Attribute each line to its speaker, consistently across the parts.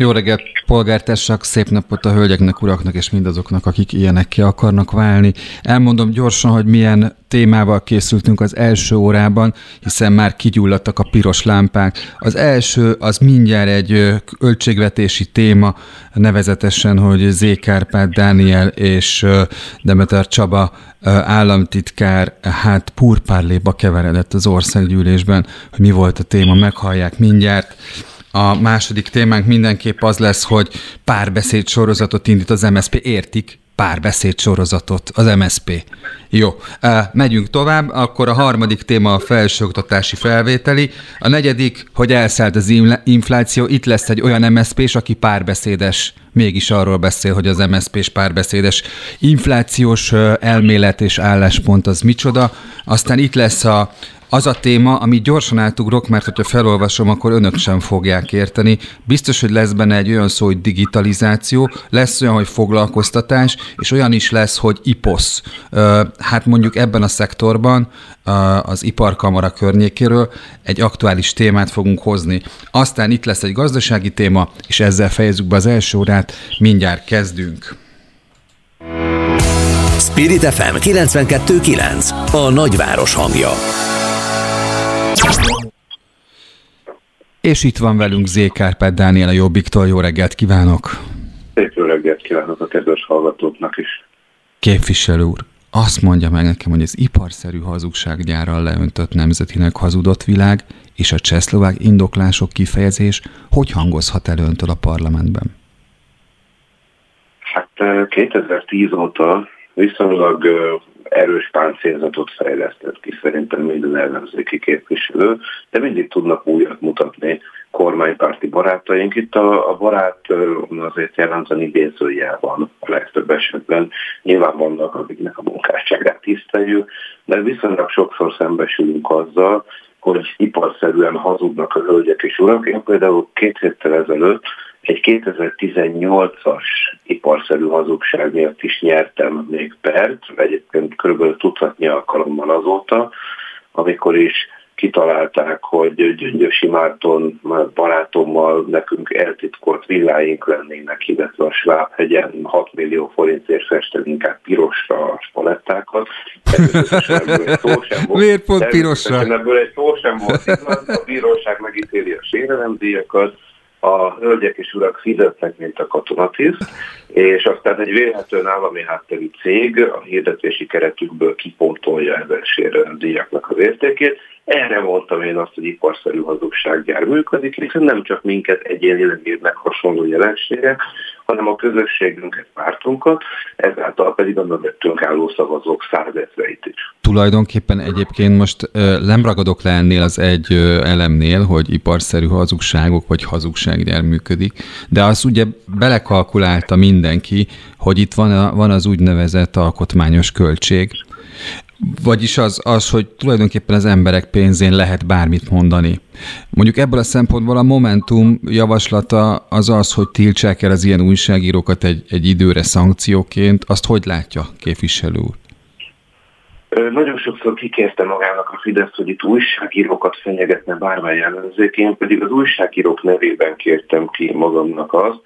Speaker 1: Jó reggelt, polgártársak, szép napot a hölgyeknek, uraknak és mindazoknak, akik ilyenekkel akarnak válni. Elmondom gyorsan, hogy milyen témával készültünk az első órában, hiszen már kigyulladtak a piros lámpák. Az első az mindjárt egy költségvetési téma, nevezetesen, hogy Z. Kárpát Dániel és Demeter Csaba államtitkár hát purpárléba keveredett az országgyűlésben, hogy mi volt a téma, meghallják mindjárt. A második témánk mindenképp az lesz, hogy párbeszéd sorozatot indít az MSP. Értik? Párbeszéd sorozatot. Az MSP. Jó, megyünk tovább, akkor a harmadik téma a felsőoktatási felvételi, a negyedik, hogy elszállt az infláció, itt lesz egy olyan MSP-s, aki párbeszédes, mégis arról beszél, hogy az MSP-s párbeszédes. Inflációs elmélet és álláspont az micsoda, aztán itt lesz a az a téma, ami gyorsan átugrok, mert hogyha felolvasom, akkor önök sem fogják érteni. Biztos, hogy lesz benne egy olyan szó, hogy digitalizáció, lesz olyan, hogy foglalkoztatás, és olyan is lesz, hogy IPOS. Hát mondjuk ebben a szektorban, az iparkamara környékéről egy aktuális témát fogunk hozni. Aztán itt lesz egy gazdasági téma, és ezzel fejezzük be az első órát. Mindjárt kezdünk.
Speaker 2: Spirit FM 92.9 A nagyváros hangja.
Speaker 1: És itt van velünk Z. Kárpát Dániel a Jobbiktól. Jó reggelt kívánok!
Speaker 3: Szép jó reggelt kívánok a kedves hallgatóknak is!
Speaker 1: Képviselő úr, azt mondja meg nekem, hogy az iparszerű hazugsággyárral leöntött nemzetinek hazudott világ és a csehszlovák indoklások kifejezés hogy hangozhat el öntől a parlamentben?
Speaker 3: Hát 2010 óta viszonylag erős páncélzatot fejlesztett ki szerintem minden ellenzéki képviselő, de mindig tudnak újat mutatni kormánypárti barátaink. Itt a, a barát azért jelenteni bézőjel van a legtöbb esetben. Nyilván vannak, akiknek a munkásságát tiszteljük, de viszonylag sokszor szembesülünk azzal, hogy iparszerűen hazudnak a hölgyek és urak. Én például két héttel ezelőtt egy 2018-as iparszerű hazugság miatt is nyertem még pert, egyébként kb. tucatnyi alkalommal azóta, amikor is kitalálták, hogy Gyöngyösi Márton barátommal nekünk eltitkolt villáink lennének, illetve a Svábhegyen 6 millió forintért festenénk át pirosra a spalettákat.
Speaker 1: Miért pont pirosra?
Speaker 3: Ebből egy szó sem volt, a bíróság megítéli a sérelemdíjakat, a hölgyek és urak fizetnek, mint a katonatiszt, és aztán egy vélhetően állami hátterű cég a hirdetési keretükből kipótolja ezen díjaknak az értékét. Erre mondtam én azt, hogy iparszerű hazugsággyár működik, hiszen nem csak minket egyénileg írnak hasonló jelenségek, hanem a közösségünket, pártunkat, ezáltal pedig a mögöttünk álló szavazók százezreit is.
Speaker 1: Tulajdonképpen egyébként most nem ragadok le ennél az egy elemnél, hogy iparszerű hazugságok vagy hazugsággyár működik, de az ugye belekalkulálta mindenki, hogy itt van, a, van az úgynevezett alkotmányos költség, vagyis az, az, hogy tulajdonképpen az emberek pénzén lehet bármit mondani. Mondjuk ebből a szempontból a Momentum javaslata az az, hogy tiltsák el az ilyen újságírókat egy, egy időre szankcióként. Azt hogy látja képviselő úr?
Speaker 3: Nagyon sokszor kikérte magának a Fidesz, hogy itt újságírókat fenyegetne bármely ellenzék, én pedig az újságírók nevében kértem ki magamnak azt,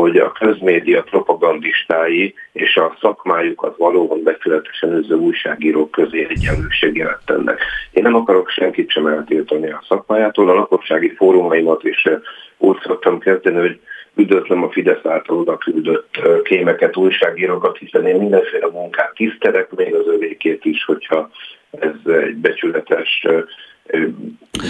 Speaker 3: hogy a közmédia propagandistái és a szakmájukat valóban becsületesen őző újságírók közé egyenlőséget tennek. Én nem akarok senkit sem eltiltani a szakmájától, a lakossági fórumaimat is úgy szoktam kezdeni, hogy üdvözlöm a Fidesz által oda küldött kémeket, újságírókat, hiszen én mindenféle munkát tisztelek, még az övékét is, hogyha ez egy becsületes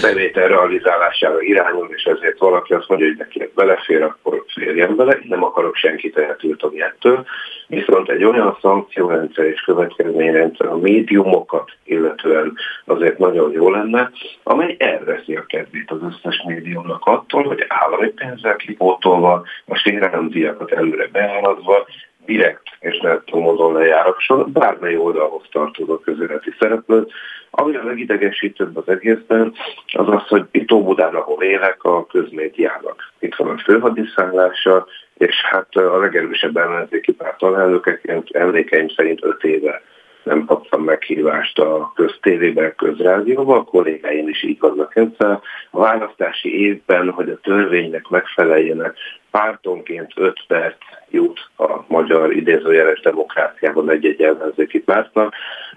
Speaker 3: bevétel realizálására irányul, és ezért valaki azt mondja, hogy neki belefér, akkor férjen bele. nem akarok senkit eltiltani ettől. Viszont egy olyan szankciórendszer és következményrendszer a médiumokat illetően azért nagyon jó lenne, amely elveszi a kedvét az összes médiumnak attól, hogy állami pénzzel kipótolva, a sérelemdíjakat előre beárazva, direkt és nettó módon lejáraksol, bármely oldalhoz tartozó közéleti szereplőt, ami a legidegesítőbb az egészben, az az, hogy itt Óbudán, ahol élek, a közmédiának. Itt van a főhadiszállása, és hát a legerősebb ellenzéki párt alelnökeként emlékeim szerint öt éve nem kaptam meghívást a köztévében, közrádióban, a kollégáim is így vannak ezzel. A választási évben, hogy a törvénynek megfeleljenek, pártonként 5 perc jut a magyar idézőjeles demokráciában egy-egy ellenzéki pártnak.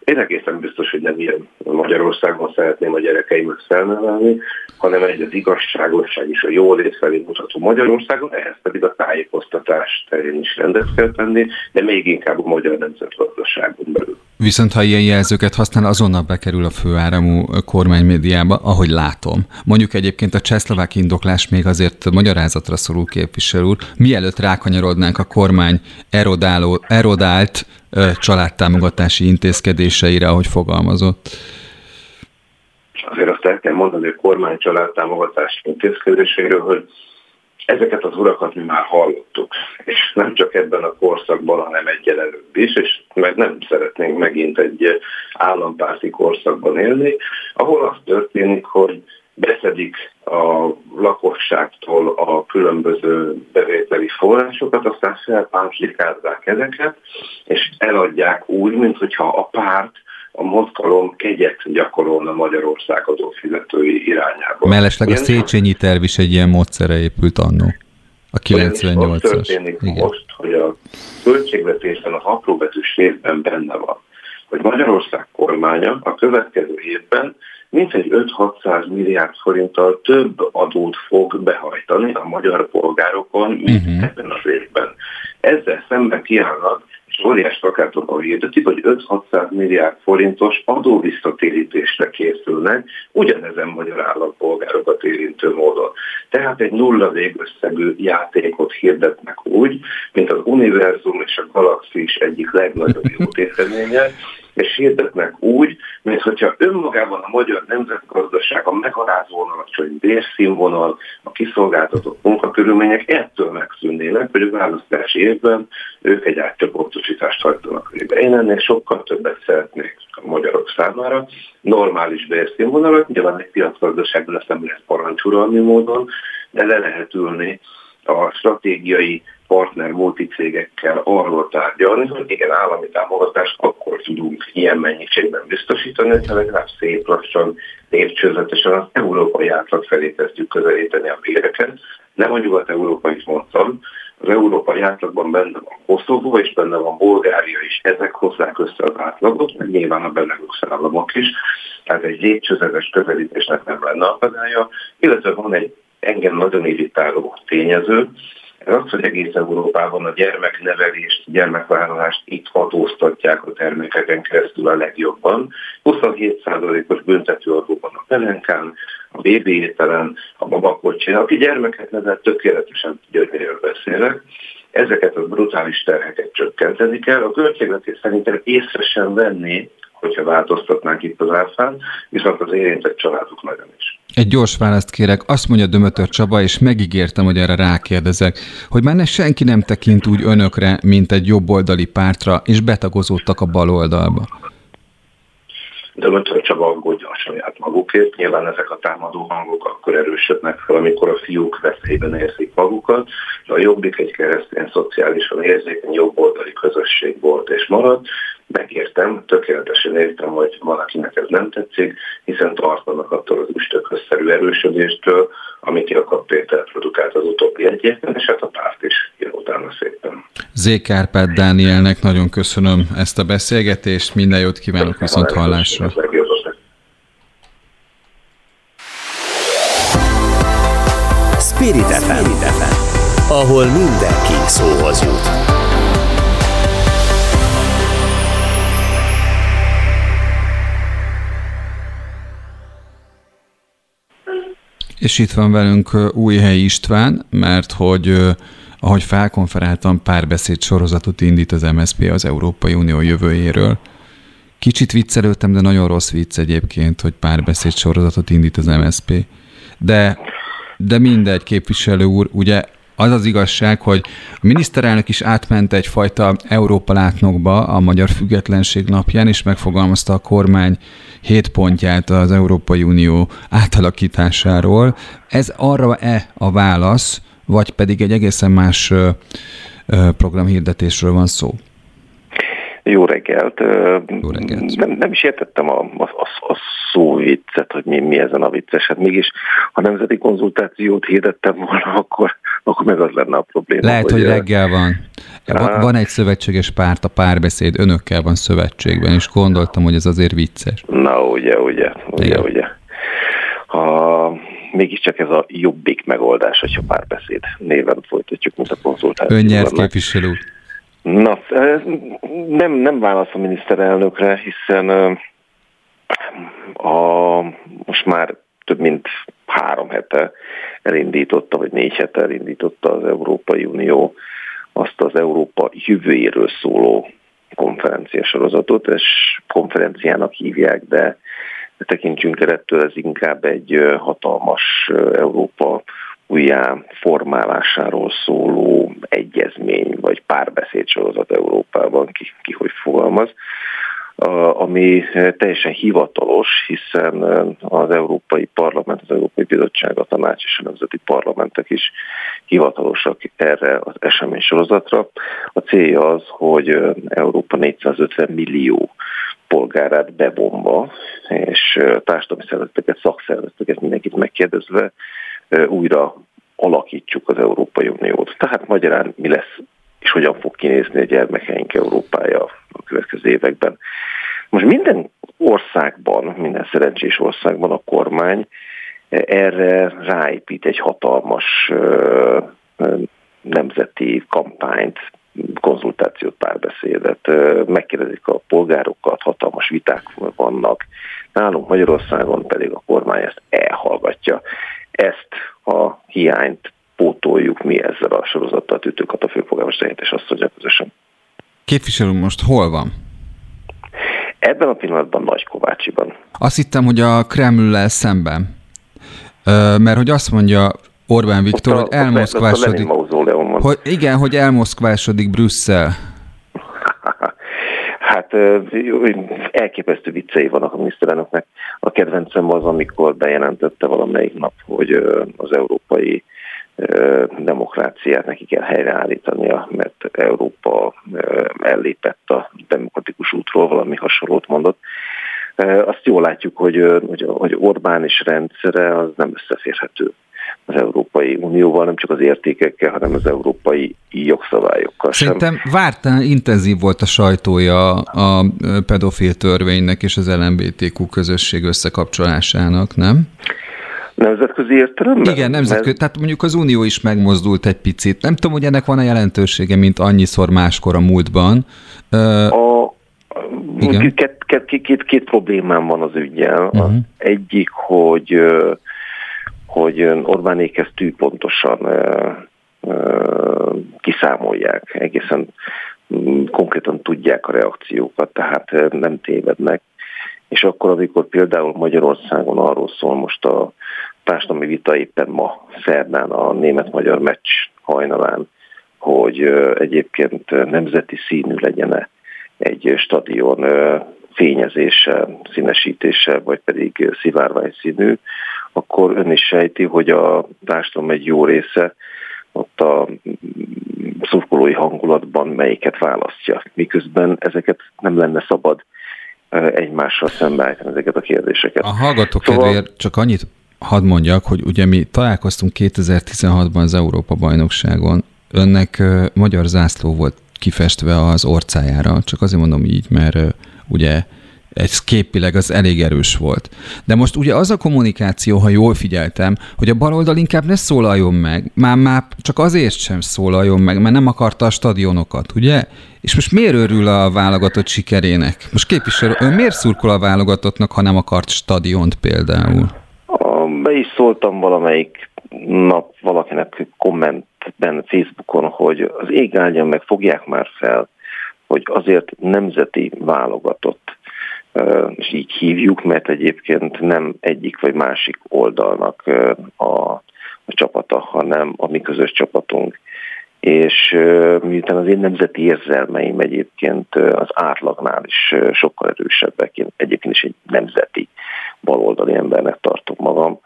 Speaker 3: Én egészen biztos, hogy nem ilyen Magyarországon szeretném a gyerekeimet felnevelni, hanem egy az igazságosság és a jólét felé mutató Magyarországon, ehhez pedig a tájékoztatás terén is rendet kell tenni, de még inkább a magyar nemzetgazdaságon belül.
Speaker 1: Viszont ha ilyen jelzőket használ, azonnal bekerül a főáramú kormánymédiába, ahogy látom. Mondjuk egyébként a csehszlovák indoklás még azért magyarázatra szorul képviselő úr. Mielőtt rákanyarodnánk a kormány erodáló, erodált családtámogatási intézkedéseire, ahogy fogalmazott?
Speaker 3: Azért azt el kell mondani, a kormány családtámogatási intézkedéseiről, hogy ezeket az urakat mi már hallottuk, és nem csak ebben a korszakban, hanem egyel előbb is, és meg nem szeretnénk megint egy állampárti korszakban élni, ahol az történik, hogy beszedik a lakosságtól a különböző bevételi forrásokat, aztán felpánslikázzák ezeket, és eladják úgy, mintha a párt a mozgalom kegyet gyakorolna Magyarország adófizetői irányába.
Speaker 1: Mellesleg a Széchenyi terv is egy ilyen módszere épült annó. A 98-as. Az
Speaker 3: történik Igen. most, hogy a költségvetésben az apróbetűs részben benne van, hogy Magyarország kormánya a következő évben mintegy 5-600 milliárd forinttal több adót fog behajtani a magyar polgárokon, mint uh-huh. ebben az évben. Ezzel szemben kiállnak, és óriás plakátokon hirdetik, hogy 5-600 milliárd forintos adóvisszatérítésre készülnek, ugyanezen magyar állampolgárokat érintő módon. Tehát egy nulla végösszegű játékot hirdetnek úgy, mint az univerzum és a galaxis egyik legnagyobb jótéteménye, és hirdetnek úgy, mint hogyha önmagában a magyar nemzetgazdaság a megalázóan alacsony bérszínvonal, a kiszolgáltatott munkakörülmények ettől megszűnnének, hogy a választási évben ők egy átcsoportosítást hajtanak végre. Én ennél sokkal többet szeretnék a magyarok számára. Normális bérszínvonalat, nyilván egy piacgazdaságban ezt nem lehet parancsuralni módon, de le lehet ülni a stratégiai partner multicégekkel arról tárgyalni, hogy igen, állami támogatást akkor tudunk ilyen mennyiségben biztosítani, hogy legalább szép lassan, lépcsőzetesen az európai átlag felé kezdjük közelíteni a béreket. Nem a nyugat-európait mondtam, az európai átlagban benne van Koszovó, és benne van Bulgária is. Ezek hozzák össze az átlagot, meg nyilván a Benelux államok is. Tehát egy lépcsőzetes közelítésnek nem lenne akadálya, illetve van egy engem nagyon irritáló tényező, ez az, hogy egész Európában a gyermeknevelést, gyermekvállalást itt hatóztatják a termékeken keresztül a legjobban. 27%-os büntetőadóban a pelenkán, a BB ételen, a babakocsin, aki gyermeket nevel, tökéletesen gyönyörűen beszélek. Ezeket a brutális terheket csökkenteni kell. A költségvetés szerintem észre sem venni, hogyha változtatnánk itt az áfán, viszont az érintett családok nagyon is.
Speaker 1: Egy gyors választ kérek. Azt mondja Dömötör Csaba, és megígértem, hogy erre rákérdezek, hogy már ne senki nem tekint úgy önökre, mint egy jobboldali pártra, és betagozódtak a baloldalba.
Speaker 3: Dömötör Csaba aggódja a saját magukért. Nyilván ezek a támadó hangok akkor erősödnek fel, amikor a fiúk veszélyben érzik magukat. De a Jobbik egy keresztény szociálisan érzékeny jobboldali közösség volt és marad megértem, tökéletesen értem, hogy valakinek ez nem tetszik, hiszen tartanak attól az üstökhözszerű erősödéstől, amit Jakab Péter produkált az utóbbi egy évben, és hát a párt is jön utána szépen.
Speaker 1: Zé Kárpát Dánielnek nagyon köszönöm ezt a beszélgetést, minden jót kívánok viszont hallásra.
Speaker 2: Spirit FM, ahol mindenki szóhoz jut.
Speaker 1: És itt van velünk Újhelyi István, mert hogy ahogy felkonferáltam, párbeszéd sorozatot indít az MSZP az Európai Unió jövőjéről. Kicsit viccelődtem, de nagyon rossz vicc egyébként, hogy párbeszéd sorozatot indít az MSZP. De, de mindegy, képviselő úr, ugye az az igazság, hogy a miniszterelnök is átment egyfajta Európa látnokba a Magyar Függetlenség napján, és megfogalmazta a kormány hét pontját az Európai Unió átalakításáról. Ez arra-e a válasz, vagy pedig egy egészen más programhirdetésről van szó?
Speaker 3: Jó reggelt. Jó reggelt. Nem, nem is értettem a, a, a, a szó viccet, hogy mi, mi ezen a vicces. Hát mégis, ha nemzeti konzultációt hirdettem volna, akkor, akkor meg az lenne a probléma.
Speaker 1: Lehet, hogy, hogy reggel van. Van, van egy szövetséges párt, a párbeszéd, önökkel van szövetségben, és gondoltam, hogy ez azért vicces.
Speaker 3: Na, ugye, ugye, ugye, Igen. ugye. Ha mégiscsak ez a jobbik megoldás, hogyha párbeszéd néven folytatjuk, mint a konzultáció.
Speaker 1: Ön nyert képviselő
Speaker 3: Na, nem, nem válasz a miniszterelnökre, hiszen a, most már több mint három hete elindította, vagy négy hete elindította az Európai Unió azt az Európa jövőjéről szóló konferencia sorozatot, és konferenciának hívják, de tekintsünk el ettől, ez inkább egy hatalmas Európa újjá formálásáról szóló egyezmény vagy párbeszéd sorozat Európában, ki, ki hogy fogalmaz, ami teljesen hivatalos, hiszen az Európai Parlament, az Európai Bizottság, a Tanács és a Nemzeti Parlamentek is hivatalosak erre az esemény sorozatra. A célja az, hogy Európa 450 millió polgárát bebomba, és társadalmi szervezeteket, szakszervezeteket, mindenkit megkérdezve újra alakítsuk az Európai Uniót. Tehát magyarán mi lesz és hogyan fog kinézni a gyermekeink Európája a következő években. Most minden országban, minden szerencsés országban a kormány erre ráépít egy hatalmas nemzeti kampányt, konzultációt, párbeszédet, megkérdezik a polgárokat, hatalmas viták vannak. Nálunk Magyarországon pedig a kormány ezt elhallgatja. Ezt a hiányt pótoljuk mi ezzel a sorozattal tűtőkat a főpolgármester és azt mondja közösen.
Speaker 1: Képviselő most hol van?
Speaker 3: Ebben a pillanatban Nagy Kovácsiban.
Speaker 1: Azt hittem, hogy a Kreml szemben. Mert hogy azt mondja Orbán Viktor, a, hogy elmoszkvásodik. Hogy, igen, hogy elmoszkvásodik Brüsszel.
Speaker 3: Hát elképesztő viccei vannak a miniszterelnöknek. A kedvencem az, amikor bejelentette valamelyik nap, hogy az európai demokráciát neki kell helyreállítania, mert Európa ellépett a demokratikus útról, valami hasonlót mondott. Azt jól látjuk, hogy, hogy, Orbán és rendszere az nem összeférhető az Európai Unióval, nem csak az értékekkel, hanem az európai jogszabályokkal
Speaker 1: Szerintem sem. vártán intenzív volt a sajtója a pedofil törvénynek és az LMBTQ közösség összekapcsolásának, nem?
Speaker 3: Nemzetközi értelemben?
Speaker 1: Igen, nemzetközi. Mert... Tehát mondjuk az Unió is megmozdult egy picit. Nem tudom, hogy ennek van-e jelentősége, mint annyiszor máskor a múltban.
Speaker 3: A, igen. Két, két, két, két, problémám van az ügyel. Uh-huh. Az egyik, hogy hogy Orbánék ezt tűpontosan kiszámolják, egészen mm, konkrétan tudják a reakciókat, tehát nem tévednek. És akkor, amikor például Magyarországon arról szól most a társadalmi vita éppen ma szerdán a német-magyar meccs hajnalán, hogy egyébként nemzeti színű legyen egy stadion fényezése, színesítése, vagy pedig szivárvány színű, akkor ön is sejti, hogy a társadalom egy jó része ott a szurkolói hangulatban melyiket választja, miközben ezeket nem lenne szabad egymással szembeállítani ezeket a kérdéseket.
Speaker 1: A hallgatók szóval... kedvéért csak annyit hadd mondjak, hogy ugye mi találkoztunk 2016-ban az Európa-bajnokságon, önnek magyar zászló volt kifestve az orcájára, csak azért mondom így, mert ugye ez képileg az elég erős volt. De most ugye az a kommunikáció, ha jól figyeltem, hogy a baloldal inkább ne szólaljon meg, már, már csak azért sem szólaljon meg, mert nem akarta a stadionokat, ugye? És most miért örül a válogatott sikerének? Most képviselő, ön miért szurkol a válogatottnak, ha nem akart stadiont például?
Speaker 3: Be is szóltam valamelyik nap valakinek kommentben Facebookon, hogy az ég meg, fogják már fel, hogy azért nemzeti válogatott és így hívjuk, mert egyébként nem egyik vagy másik oldalnak a, a csapata, hanem a mi közös csapatunk. És miután az én nemzeti érzelmeim egyébként az átlagnál is sokkal erősebbek, én egyébként is egy nemzeti baloldali embernek tartom magam,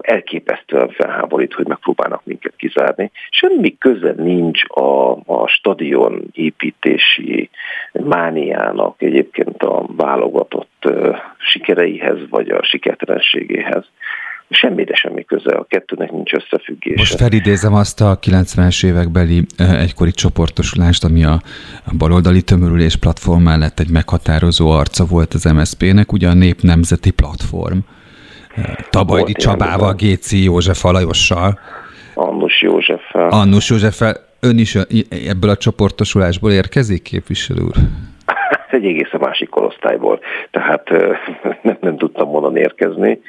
Speaker 3: elképesztően felháborít, hogy megpróbálnak minket kizárni. Semmi köze nincs a, a stadion építési mániának egyébként a válogatott sikereihez, vagy a sikertelenségéhez. Semmi, de semmi köze, a kettőnek nincs összefüggése.
Speaker 1: Most felidézem azt a 90-es évekbeli egykori csoportosulást, ami a baloldali tömörülés platform mellett egy meghatározó arca volt az MSZP-nek, ugye a Nép Nemzeti Platform. Tabajdi Csabával, Géci József Alajossal.
Speaker 3: Annus Józseffel.
Speaker 1: Annus Józseffel. Ön is ebből a csoportosulásból érkezik, képviselő úr?
Speaker 3: egy egészen másik korosztályból, tehát nem, nem tudtam volna érkezni,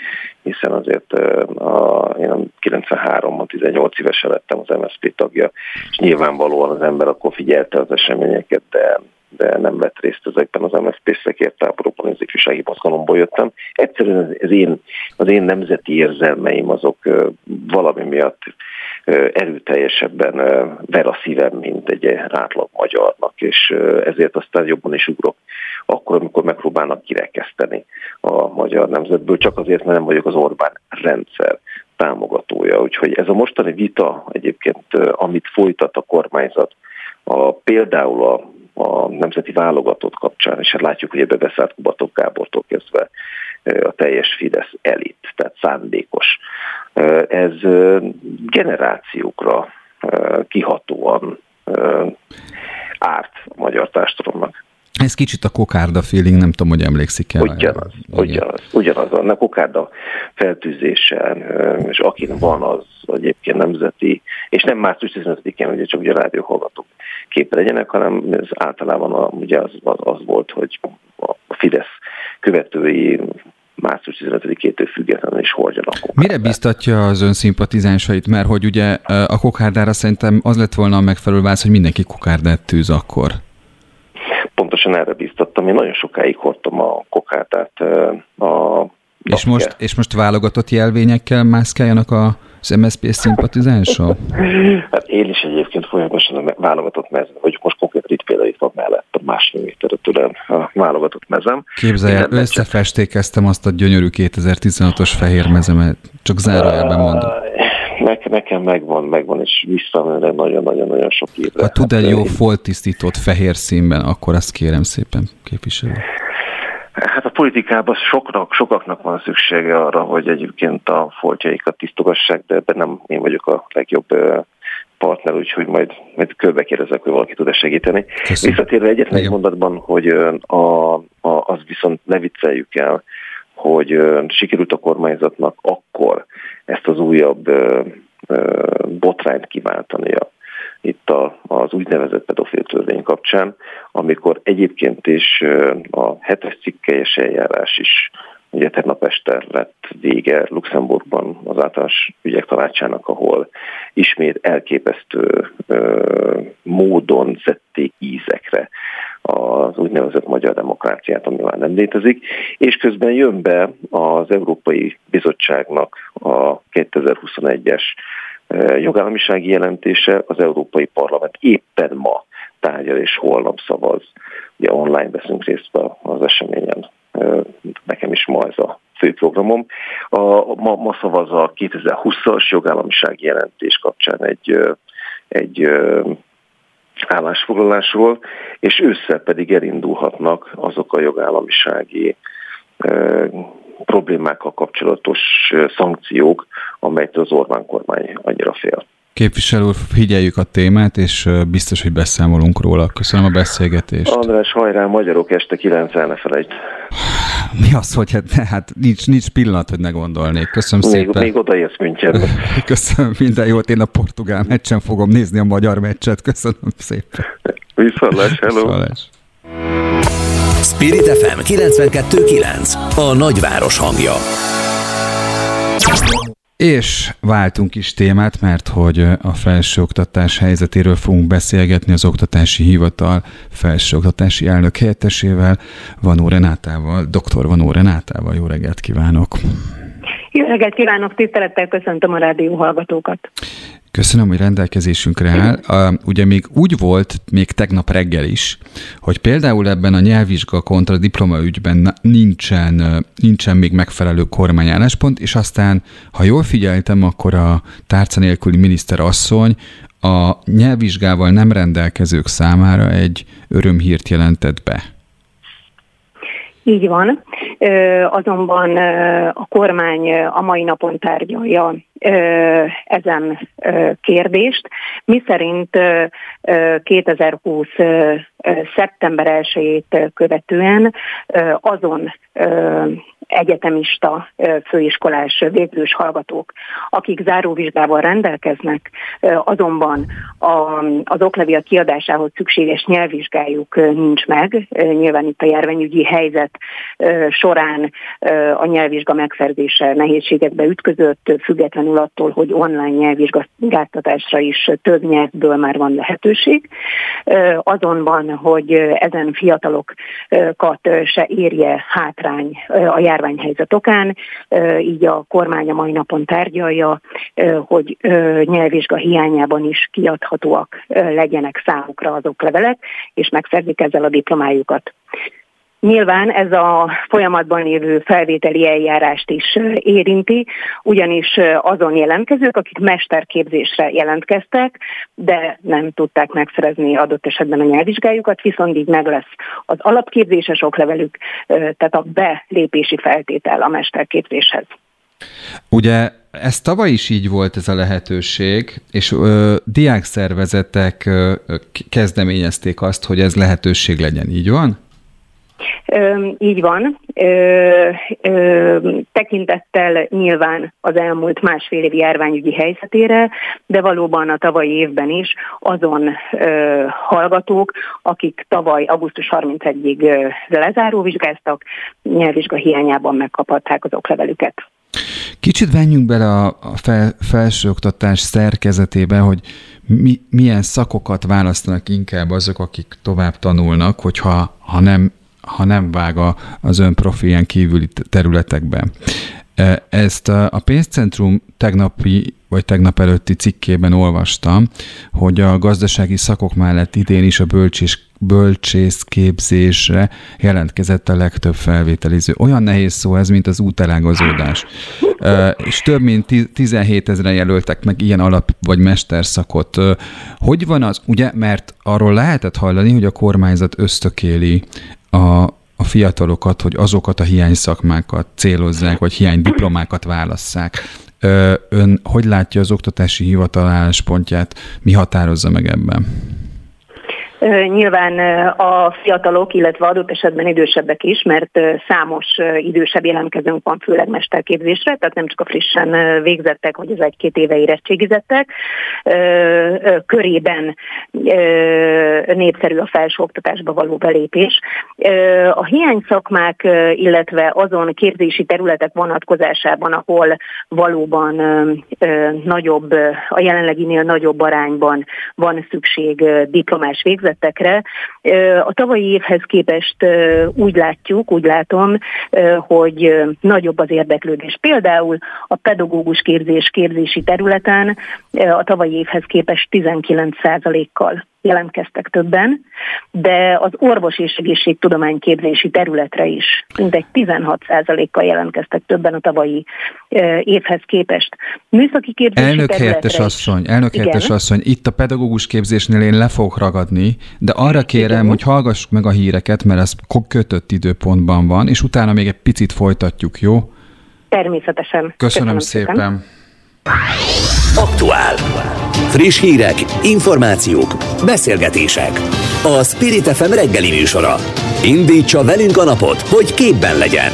Speaker 3: hiszen azért a, én 93-ban 18 évesen lettem az MSZP tagja, és nyilvánvalóan az ember akkor figyelte az eseményeket, de de nem vett részt ezekben az MSZP szekértáborokban, az ifjúsági mozgalomból jöttem. Egyszerűen az én, az én nemzeti érzelmeim azok valami miatt erőteljesebben ver a szívem, mint egy átlag magyarnak, és ezért aztán jobban is ugrok akkor, amikor megpróbálnak kirekeszteni a magyar nemzetből, csak azért, mert nem vagyok az Orbán rendszer támogatója. Úgyhogy ez a mostani vita egyébként, amit folytat a kormányzat, a, például a, a nemzeti válogatott kapcsán, és hát látjuk, hogy ebbe beszállt Kubatok Gábortól kezdve a teljes Fidesz elit, tehát szándékos. Ez generációkra kihatóan árt a magyar társadalomnak.
Speaker 1: Ez kicsit a kokárda feeling, nem tudom, hogy emlékszik-e.
Speaker 3: Ugyanaz, ugyanaz, ugyanaz. A kokárda feltűzésen, és akin van az egyébként nemzeti, és nem március 15-én, ugye csak ugye a rádióhallgatók képe legyenek, hanem ez általában a, ugye az, az, az volt, hogy a Fidesz követői március 15-től függetlenül is hordjanak.
Speaker 1: Mire biztatja az ön szimpatizánsait? Mert hogy ugye a kokárdára szerintem az lett volna a megfelelő válasz, hogy mindenki kokárdát tűz akkor
Speaker 3: pontosan erre biztattam. Én nagyon sokáig hordtam a kokárdát a
Speaker 1: és most, és most válogatott jelvényekkel mászkáljanak a az MSZP szimpatizánsa?
Speaker 3: hát én is egyébként folyamatosan a válogatott mezem, vagy most konkrét itt például itt van mellett a másfél méterre tőlem a válogatott mezem.
Speaker 1: Képzelj el, összefestékeztem azt a gyönyörű 2016-os fehér mezemet, csak zárójelben mondom.
Speaker 3: Ne, nekem megvan, megvan, és visszamenőleg nagyon-nagyon-nagyon sok évre.
Speaker 1: Ha tud egy jó foltisztított fehér színben, akkor azt kérem szépen, képviselő.
Speaker 3: Hát a politikában soknak, sokaknak van szüksége arra, hogy egyébként a foltjaikat tisztogassák, de ebben nem én vagyok a legjobb partner, úgyhogy majd, majd körbe kérdezek, hogy valaki tud-e segíteni. Köszönöm. Visszatérve egyetlen egy mondatban, hogy a, a, az viszont ne vicceljük el, hogy sikerült a kormányzatnak akkor ezt az újabb botrányt kiváltania itt a, az úgynevezett pedofil törvény kapcsán, amikor egyébként is a hetes cikkelyes eljárás is Ugye tegnap este lett vége Luxemburgban az általános ügyek tanácsának, ahol ismét elképesztő ö, módon szedték ízekre az úgynevezett magyar demokráciát, ami már nem létezik, és közben jön be az Európai Bizottságnak a 2021-es jogállamisági jelentése, az Európai Parlament éppen ma tárgyal és holnap szavaz. Ugye online veszünk részt az eseményen. Nekem is ma ez a főprogramom. A, ma, ma szavaz a 2020-as jogállamisági jelentés kapcsán egy, egy állásfoglalásról, és ősszel pedig elindulhatnak azok a jogállamisági problémákkal kapcsolatos szankciók, amelyet az Orbán kormány annyira fél.
Speaker 1: Képviselő úr, figyeljük a témát, és biztos, hogy beszámolunk róla. Köszönöm a beszélgetést.
Speaker 3: András, hajrá, magyarok este 9 ne felejt.
Speaker 1: Mi az, hogy hát, hát nincs, nincs pillanat, hogy ne gondolnék. Köszönöm
Speaker 3: még,
Speaker 1: szépen.
Speaker 3: Még odaérsz Münchenbe.
Speaker 1: Köszönöm, minden jót. Én a portugál meccsen fogom nézni a magyar meccset. Köszönöm szépen.
Speaker 3: Viszontlás, hello. Viszontlás.
Speaker 2: Spirit FM 92.9 A nagyváros hangja.
Speaker 1: És váltunk is témát, mert hogy a felsőoktatás helyzetéről fogunk beszélgetni az Oktatási Hivatal felsőoktatási elnök helyettesével, Vanó Renátával, dr. Vanó Renátával. Jó reggelt kívánok!
Speaker 4: Jó reggelt kívánok, tisztelettel köszöntöm a rádió hallgatókat.
Speaker 1: Köszönöm, hogy rendelkezésünkre áll. Ugye még úgy volt, még tegnap reggel is, hogy például ebben a nyelvvizsga kontra diplomaügyben nincsen, nincsen még megfelelő kormányálláspont, és aztán, ha jól figyeltem, akkor a tárca nélküli miniszter asszony a nyelvvizsgával nem rendelkezők számára egy örömhírt jelentett be.
Speaker 4: Így van, azonban a kormány a mai napon tárgyalja ezen kérdést, mi szerint 2020 szeptember 1-ét követően azon egyetemista főiskolás végzős hallgatók, akik záróvizsgával rendelkeznek, azonban az oklevél kiadásához szükséges nyelvvizsgájuk nincs meg. Nyilván itt a járványügyi helyzet során a nyelvvizsga megszerzése nehézségekbe ütközött, függetlenül attól, hogy online nyelvvizsgáztatásra is több nyelvből már van lehetőség. Azonban, hogy ezen fiatalokat se érje hátrány a jár járványhelyzet okán, így a kormány a mai napon tárgyalja, hogy nyelvvizsga hiányában is kiadhatóak legyenek számukra azok levelek, és megszerzik ezzel a diplomájukat. Nyilván ez a folyamatban lévő felvételi eljárást is érinti, ugyanis azon jelentkezők, akik mesterképzésre jelentkeztek, de nem tudták megszerezni adott esetben a nyelvvizsgájukat, viszont így meg lesz az alapképzéses oklevelük, tehát a belépési feltétel a mesterképzéshez.
Speaker 1: Ugye ez tavaly is így volt ez a lehetőség, és ö, diákszervezetek ö, kezdeményezték azt, hogy ez lehetőség legyen, így van?
Speaker 4: Így van. Tekintettel nyilván az elmúlt másfél évi járványügyi helyzetére, de valóban a tavalyi évben is azon hallgatók, akik tavaly augusztus 31-ig lezáró vizsgáztak, nyelvvizsga hiányában megkaphatták az oklevelüket.
Speaker 1: Kicsit venjünk bele a fel, felsőoktatás szerkezetébe, hogy mi, milyen szakokat választanak inkább azok, akik tovább tanulnak, hogyha ha nem ha nem vág az ön profilján kívüli területekben. E, ezt a pénzcentrum tegnapi vagy tegnap előtti cikkében olvastam, hogy a gazdasági szakok mellett idén is a bölcsés, bölcsészképzésre jelentkezett a legtöbb felvételiző. Olyan nehéz szó ez, mint az útelágazódás. E, és több mint 17 ezeren jelöltek meg ilyen alap vagy mesterszakot. Hogy van az, ugye, mert arról lehetett hallani, hogy a kormányzat ösztökéli a, a fiatalokat, hogy azokat a hiány szakmákat célozzák, vagy hiány diplomákat válasszák. Ön hogy látja az oktatási hivatal álláspontját, mi határozza meg ebben?
Speaker 4: Nyilván a fiatalok, illetve adott esetben idősebbek is, mert számos idősebb jelentkezőnk van, főleg mesterképzésre, tehát nem csak a frissen végzettek, vagy az egy-két éve érettségizettek. Körében népszerű a felsőoktatásba való belépés. A hiány szakmák, illetve azon képzési területek vonatkozásában, ahol valóban nagyobb, a jelenleginél nagyobb arányban van szükség diplomás végzet, helyzetekre. A tavalyi évhez képest úgy látjuk, úgy látom, hogy nagyobb az érdeklődés. Például a pedagógus képzés képzési területen a tavalyi évhez képest 19%-kal jelentkeztek többen, de az orvos és egészségtudományképzési területre is mindegy 16%-kal jelentkeztek többen a tavalyi évhez képest.
Speaker 1: Műszaki képzési elnök helyettes asszony, elnök helyettes asszony, itt a pedagógus képzésnél én le fogok ragadni, de arra kérem, Igen. hogy hallgassuk meg a híreket, mert ez kötött időpontban van, és utána még egy picit folytatjuk, jó?
Speaker 4: Természetesen.
Speaker 1: Köszönöm, Köszönöm szépen. szépen.
Speaker 2: Aktuál. Friss hírek, információk, beszélgetések. A Spirit FM reggeli műsora. Indítsa velünk a napot, hogy képben legyen.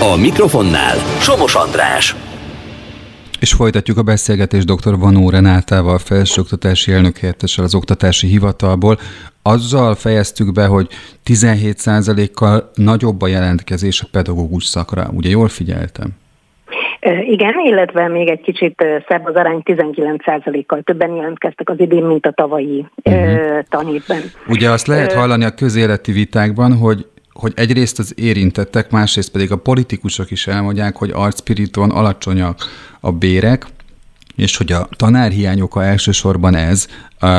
Speaker 2: A mikrofonnál Somos András.
Speaker 1: És folytatjuk a beszélgetést dr. Vanó Renátával, felsőoktatási elnökhelyettessel az Oktatási Hivatalból. Azzal fejeztük be, hogy 17%-kal nagyobb a jelentkezés a pedagógus szakra. Ugye jól figyeltem?
Speaker 4: Igen, illetve még egy kicsit szebb az arány, 19%-kal többen jelentkeztek az idén, mint a tavalyi uh-huh. tanévben.
Speaker 1: Ugye azt lehet hallani a közéleti vitákban, hogy hogy egyrészt az érintettek, másrészt pedig a politikusok is elmondják, hogy arcspiriton alacsonyak a bérek, és hogy a tanárhiány oka elsősorban ez,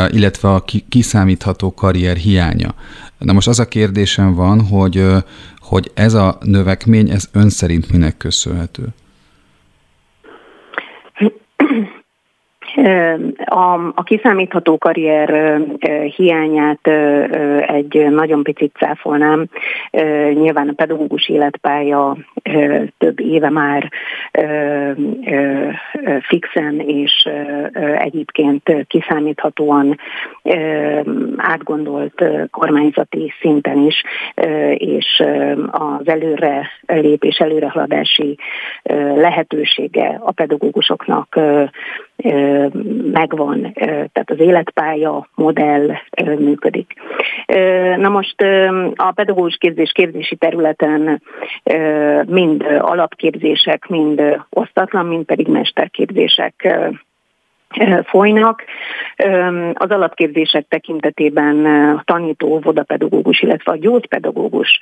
Speaker 1: illetve a kiszámítható karrier hiánya. Na most az a kérdésem van, hogy, hogy ez a növekmény, ez ön szerint minek köszönhető?
Speaker 4: A, a kiszámítható karrier hiányát egy nagyon picit cáfolnám. Nyilván a pedagógus életpálya több éve már fixen és egyébként kiszámíthatóan átgondolt kormányzati szinten is, és az előre lépés, előrehaladási lehetősége a pedagógusoknak megvan, tehát az életpálya modell működik. Na most a pedagógus képzés képzési területen mind alapképzések, mind osztatlan, mind pedig mesterképzések folynak. Az alapképzések tekintetében a tanító, vodapedagógus, illetve a gyógypedagógus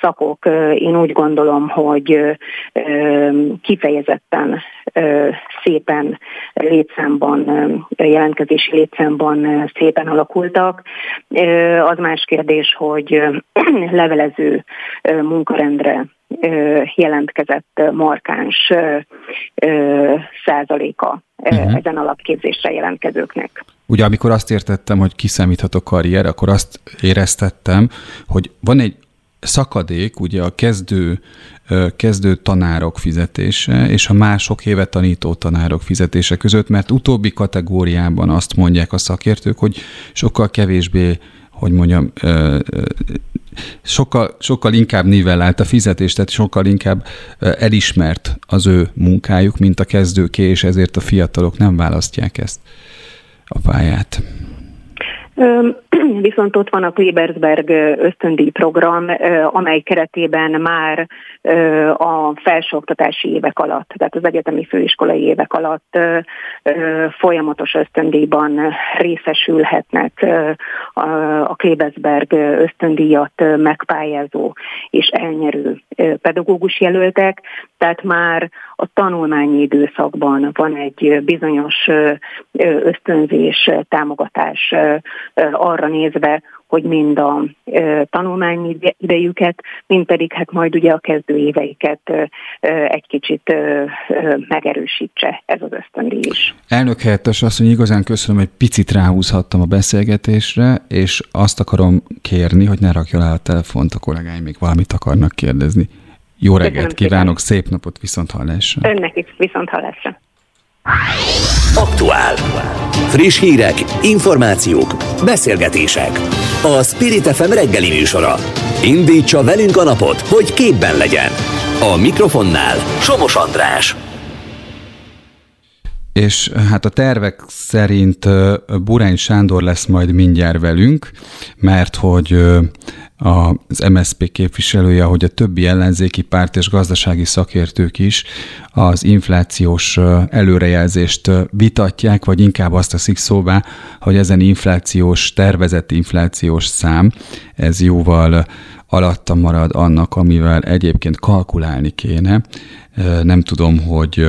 Speaker 4: szakok én úgy gondolom, hogy kifejezetten szépen létszámban, jelentkezési létszámban szépen alakultak. Az más kérdés, hogy levelező munkarendre jelentkezett markáns százaléka uh-huh. ezen alapképzésre jelentkezőknek.
Speaker 1: Ugye amikor azt értettem, hogy kiszámítható karrier, akkor azt éreztettem, hogy van egy szakadék ugye a kezdő, kezdő tanárok fizetése és a mások éve tanító tanárok fizetése között, mert utóbbi kategóriában azt mondják a szakértők, hogy sokkal kevésbé hogy mondjam, sokkal, sokkal inkább nivellált a fizetés, tehát sokkal inkább elismert az ő munkájuk, mint a kezdőké, és ezért a fiatalok nem választják ezt a pályát.
Speaker 4: Viszont ott van a Klebersberg ösztöndíj program, amely keretében már a felsőoktatási évek alatt, tehát az egyetemi főiskolai évek alatt folyamatos ösztöndíjban részesülhetnek a Klebersberg ösztöndíjat megpályázó és elnyerő pedagógus jelöltek, tehát már a tanulmányi időszakban van egy bizonyos ösztönzés, támogatás arra nézve, hogy mind a tanulmányi idejüket, mind pedig hát majd ugye a kezdő éveiket egy kicsit megerősítse ez az ösztöndíj is.
Speaker 1: Elnök helyettes azt, hogy igazán köszönöm, hogy picit ráhúzhattam a beszélgetésre, és azt akarom kérni, hogy ne rakja le a telefont, a kollégáim még valamit akarnak kérdezni. Jó reggelt kívánok, szép napot, viszont hallásra.
Speaker 4: Önnek is, viszont hallásra.
Speaker 2: Aktuál. Friss hírek, információk, beszélgetések. A Spirit FM reggeli műsora. Indítsa velünk a napot, hogy képben legyen. A mikrofonnál Somos András.
Speaker 1: És hát a tervek szerint Burány Sándor lesz majd mindjárt velünk, mert hogy az MSZP képviselője, hogy a többi ellenzéki párt és gazdasági szakértők is az inflációs előrejelzést vitatják, vagy inkább azt teszik szóvá, hogy ezen inflációs, tervezett inflációs szám, ez jóval alatta marad annak, amivel egyébként kalkulálni kéne. Nem tudom, hogy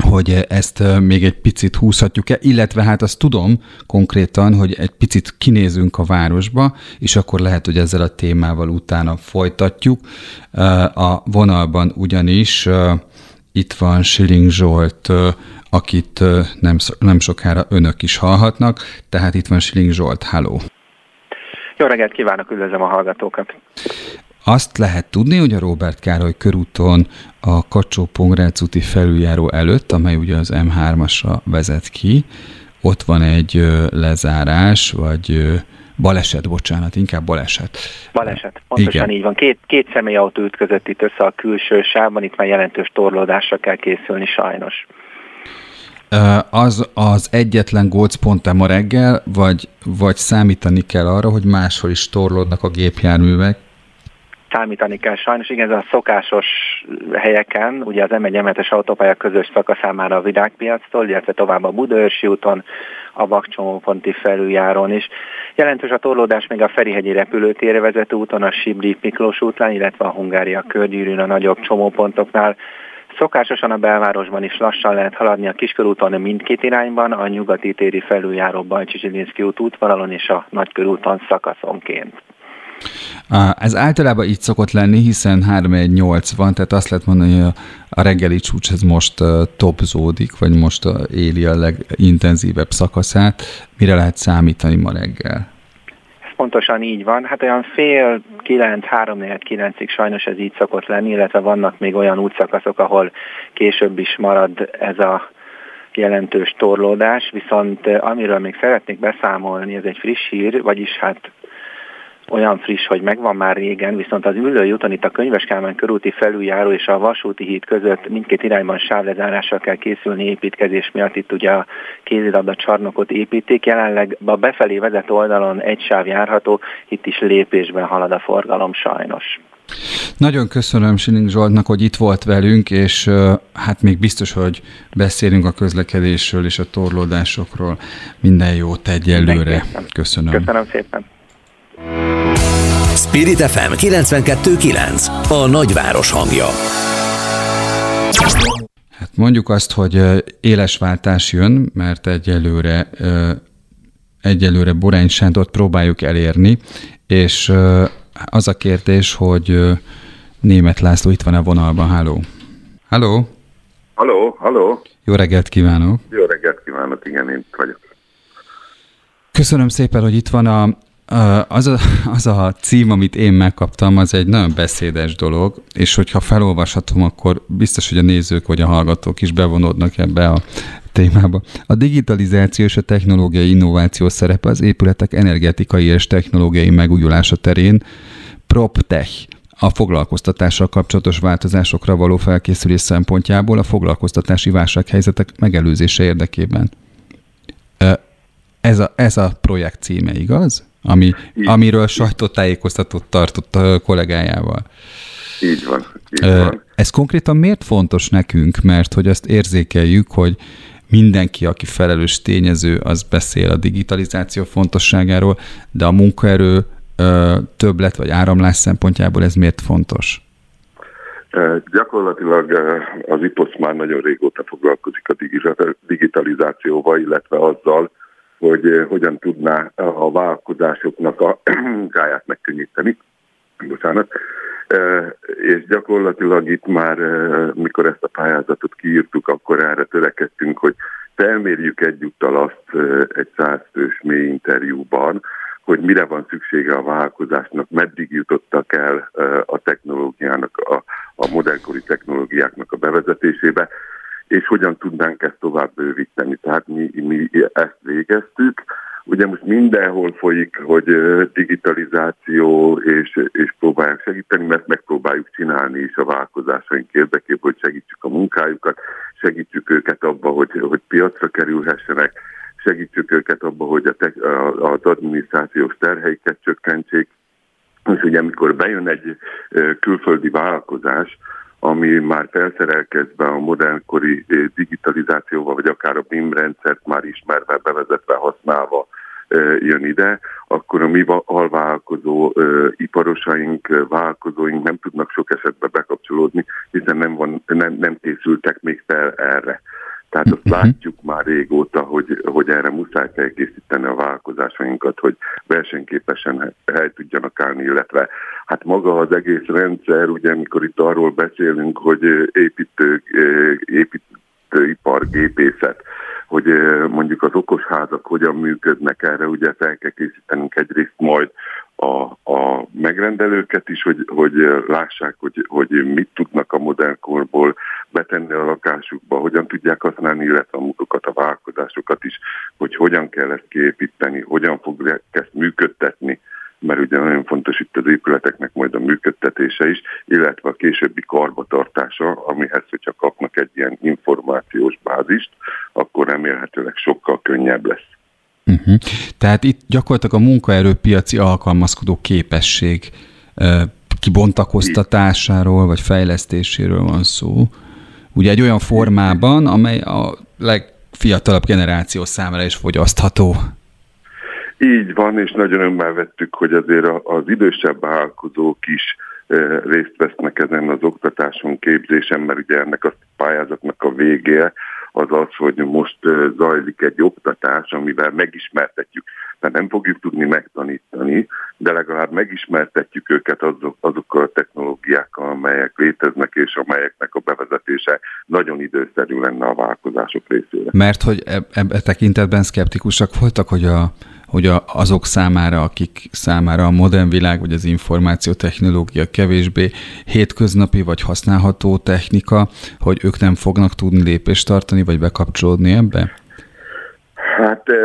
Speaker 1: hogy ezt még egy picit húzhatjuk-e, illetve hát azt tudom konkrétan, hogy egy picit kinézünk a városba, és akkor lehet, hogy ezzel a témával utána folytatjuk. A vonalban ugyanis itt van Siling Zsolt, akit nem, nem sokára önök is hallhatnak, tehát itt van Siling Zsolt, háló!
Speaker 5: Jó reggelt kívánok, üdvözlöm a hallgatókat!
Speaker 1: Azt lehet tudni, hogy a Robert Károly körúton a kacsó pongrác úti felüljáró előtt, amely ugye az M3-asra vezet ki, ott van egy lezárás, vagy baleset, bocsánat, inkább baleset.
Speaker 5: Baleset, pontosan Igen. így van. Két, két személyautó ütközött itt össze a külső sávban, itt már jelentős torlódásra kell készülni sajnos.
Speaker 1: Az az egyetlen gócpont ma reggel, vagy, vagy számítani kell arra, hogy máshol is torlódnak a gépjárművek,
Speaker 5: számítani kell sajnos. Igen, ez a szokásos helyeken, ugye az M1 autópálya közös szakaszámára a Vidágpiactól, illetve tovább a Budaörsi úton, a Vakcsomóponti felüljárón is. Jelentős a torlódás még a Ferihegyi repülőtérre vezető úton, a Sibri Miklós útlán, illetve a Hungária körgyűrűn a nagyobb csomópontoknál. Szokásosan a belvárosban is lassan lehet haladni a Kiskörúton mindkét irányban, a nyugati téri felüljáró Bajcsicsilinszki út útvonalon és a Nagykörúton szakaszonként.
Speaker 1: Ez általában így szokott lenni, hiszen 3-1-8 van, tehát azt lehet mondani, hogy a, reggeli csúcs ez most topzódik, vagy most éli a legintenzívebb szakaszát. Mire lehet számítani ma reggel?
Speaker 5: Ez pontosan így van. Hát olyan fél kilenc, három kilencig sajnos ez így szokott lenni, illetve vannak még olyan útszakaszok, ahol később is marad ez a jelentős torlódás, viszont amiről még szeretnék beszámolni, ez egy friss hír, vagyis hát olyan friss, hogy megvan már régen, viszont az ülői úton itt a Könyves Kálmán körúti felüljáró és a vasúti híd között mindkét irányban sávlezárással kell készülni építkezés miatt. Itt ugye a kézilabda csarnokot építik, jelenleg a befelé vezet oldalon egy sáv járható, itt is lépésben halad a forgalom sajnos.
Speaker 1: Nagyon köszönöm Sining Zsoltnak, hogy itt volt velünk, és hát még biztos, hogy beszélünk a közlekedésről és a torlódásokról. Minden jót egyelőre. Köszönöm.
Speaker 5: Köszönöm szépen.
Speaker 2: Spirit FM 92.9 A nagyváros hangja.
Speaker 1: Hát mondjuk azt, hogy éles váltás jön, mert egyelőre egyelőre Borány Sándort próbáljuk elérni, és az a kérdés, hogy német László itt van a vonalban. Háló! Háló!
Speaker 6: Halló, halló!
Speaker 1: Jó reggelt kívánok!
Speaker 6: Jó reggelt kívánok, igen, én vagyok.
Speaker 1: Köszönöm szépen, hogy itt van a az a, az a cím, amit én megkaptam, az egy nagyon beszédes dolog, és hogyha felolvashatom, akkor biztos, hogy a nézők vagy a hallgatók is bevonódnak ebbe a témába. A digitalizáció és a technológiai innováció szerepe az épületek energetikai és technológiai megújulása terén PropTech a foglalkoztatással kapcsolatos változásokra való felkészülés szempontjából a foglalkoztatási válsághelyzetek megelőzése érdekében. Ez a, ez a projekt címe, igaz? Ami, amiről sajtótájékoztatót tartott a kollégájával.
Speaker 6: Így van. Így van.
Speaker 1: Ez konkrétan miért fontos nekünk? Mert hogy azt érzékeljük, hogy mindenki, aki felelős tényező, az beszél a digitalizáció fontosságáról, de a munkaerő többlet vagy áramlás szempontjából ez miért fontos?
Speaker 6: Gyakorlatilag az IPOSZ már nagyon régóta foglalkozik a digitalizációval, illetve azzal, hogy eh, hogyan tudná a vállalkozásoknak a munkáját megkönnyíteni. Bocsánat. Eh, és gyakorlatilag itt már, eh, mikor ezt a pályázatot kiírtuk, akkor erre törekedtünk, hogy felmérjük egyúttal azt egy százfős mély interjúban, hogy mire van szüksége a vállalkozásnak, meddig jutottak el a technológiának, a, a modernkori technológiáknak a bevezetésébe, és hogyan tudnánk ezt tovább bővíteni. Tehát mi, mi ezt végeztük. Ugye most mindenhol folyik, hogy digitalizáció, és, és próbálják segíteni, mert megpróbáljuk csinálni is a vállalkozásaink érdekében, hogy segítsük a munkájukat, segítsük őket abba, hogy, hogy piacra kerülhessenek, segítsük őket abba, hogy a te, az adminisztrációs terheiket csökkentsék. És ugye amikor bejön egy külföldi vállalkozás, ami már felszerelkezve a modernkori eh, digitalizációval, vagy akár a BIM rendszert már ismerve, bevezetve, használva eh, jön ide, akkor a mi alvállalkozó eh, iparosaink, vállalkozóink nem tudnak sok esetben bekapcsolódni, hiszen nem, van, nem, nem készültek még fel erre. Tehát azt uh-huh. látjuk már régóta, hogy, hogy erre muszáj felkészíteni a vállalkozásainkat, hogy versenyképesen hely tudjanak állni, illetve hát maga az egész rendszer, ugye amikor itt arról beszélünk, hogy építő, építőipar, gépészet, hogy mondjuk az okosházak hogyan működnek erre, ugye fel kell készítenünk egyrészt majd a, a megrendelőket is, hogy, hogy lássák, hogy, hogy mit tudnak a modern korból betenni a lakásukba, hogyan tudják használni, illetve a mutokat, a vállalkozásokat is, hogy hogyan kell ezt kiépíteni, hogyan fogják ezt működtetni, mert ugye nagyon fontos itt az épületeknek majd a működtetése is, illetve a későbbi karbatartása, amihez, hogyha kapnak egy ilyen információs bázist, akkor remélhetőleg sokkal könnyebb lesz.
Speaker 1: Uh-huh. Tehát itt gyakorlatilag a munkaerőpiaci alkalmazkodó képesség kibontakoztatásáról vagy fejlesztéséről van szó. Ugye egy olyan formában, amely a legfiatalabb generáció számára is fogyasztható.
Speaker 6: Így van, és nagyon önmel vettük, hogy azért az idősebb vállalkozók is részt vesznek ezen az oktatáson, képzésen, mert ugye ennek a pályázatnak a vége az az, hogy most zajlik egy oktatás, amivel megismertetjük. Tehát nem fogjuk tudni megtanítani, de legalább megismertetjük őket azok, azokkal a technológiákkal, amelyek léteznek, és amelyeknek a bevezetése nagyon időszerű lenne a vállalkozások részére.
Speaker 1: Mert hogy ebbe e tekintetben szkeptikusak voltak, hogy a hogy a, azok számára, akik számára a modern világ vagy az információtechnológia kevésbé hétköznapi vagy használható technika, hogy ők nem fognak tudni lépést tartani vagy bekapcsolódni ebbe?
Speaker 6: Hát e,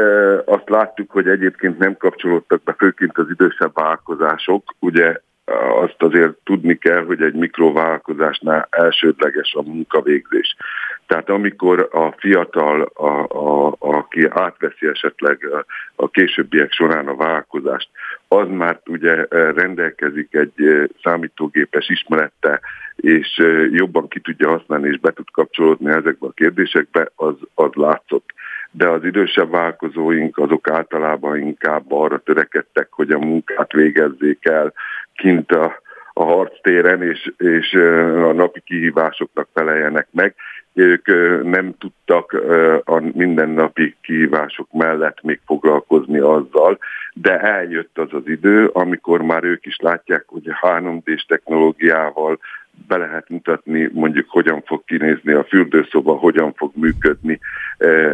Speaker 6: azt láttuk, hogy egyébként nem kapcsolódtak be, főként az idősebb vállalkozások. Ugye azt azért tudni kell, hogy egy mikrovállalkozásnál elsődleges a munkavégzés. Tehát amikor a fiatal, a, a, aki átveszi esetleg a, a későbbiek során a vállalkozást, az már ugye rendelkezik egy számítógépes ismerette, és jobban ki tudja használni, és be tud kapcsolódni ezekbe a kérdésekbe, az, az látszott. De az idősebb vállalkozóink azok általában inkább arra törekedtek, hogy a munkát végezzék el kint a, a harctéren, és, és a napi kihívásoknak feleljenek meg. Ők nem tudtak a mindennapi kihívások mellett még foglalkozni azzal, de eljött az az idő, amikor már ők is látják, hogy a 3D-s technológiával be lehet mutatni, mondjuk hogyan fog kinézni a fürdőszoba, hogyan fog működni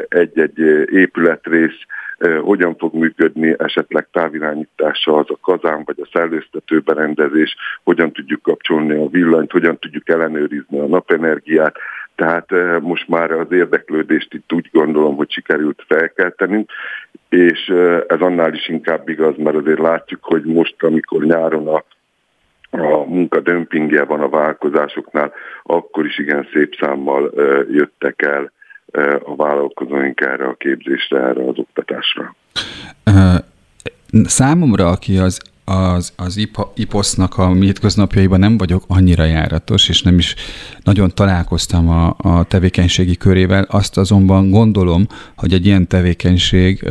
Speaker 6: egy-egy épületrész, hogyan fog működni esetleg távirányítása az a kazán vagy a szellőztető berendezés, hogyan tudjuk kapcsolni a villanyt, hogyan tudjuk ellenőrizni a napenergiát. Tehát most már az érdeklődést itt úgy gondolom, hogy sikerült felkeltenünk, és ez annál is inkább igaz, mert azért látjuk, hogy most, amikor nyáron a a munka dömpingje van a vállalkozásoknál, akkor is igen szép számmal jöttek el a vállalkozóink erre a képzésre, erre az oktatásra.
Speaker 1: Számomra, aki az az, az IPOSZ-nak a hétköznapjaiban nem vagyok annyira járatos, és nem is nagyon találkoztam a, a tevékenységi körével. Azt azonban gondolom, hogy egy ilyen tevékenység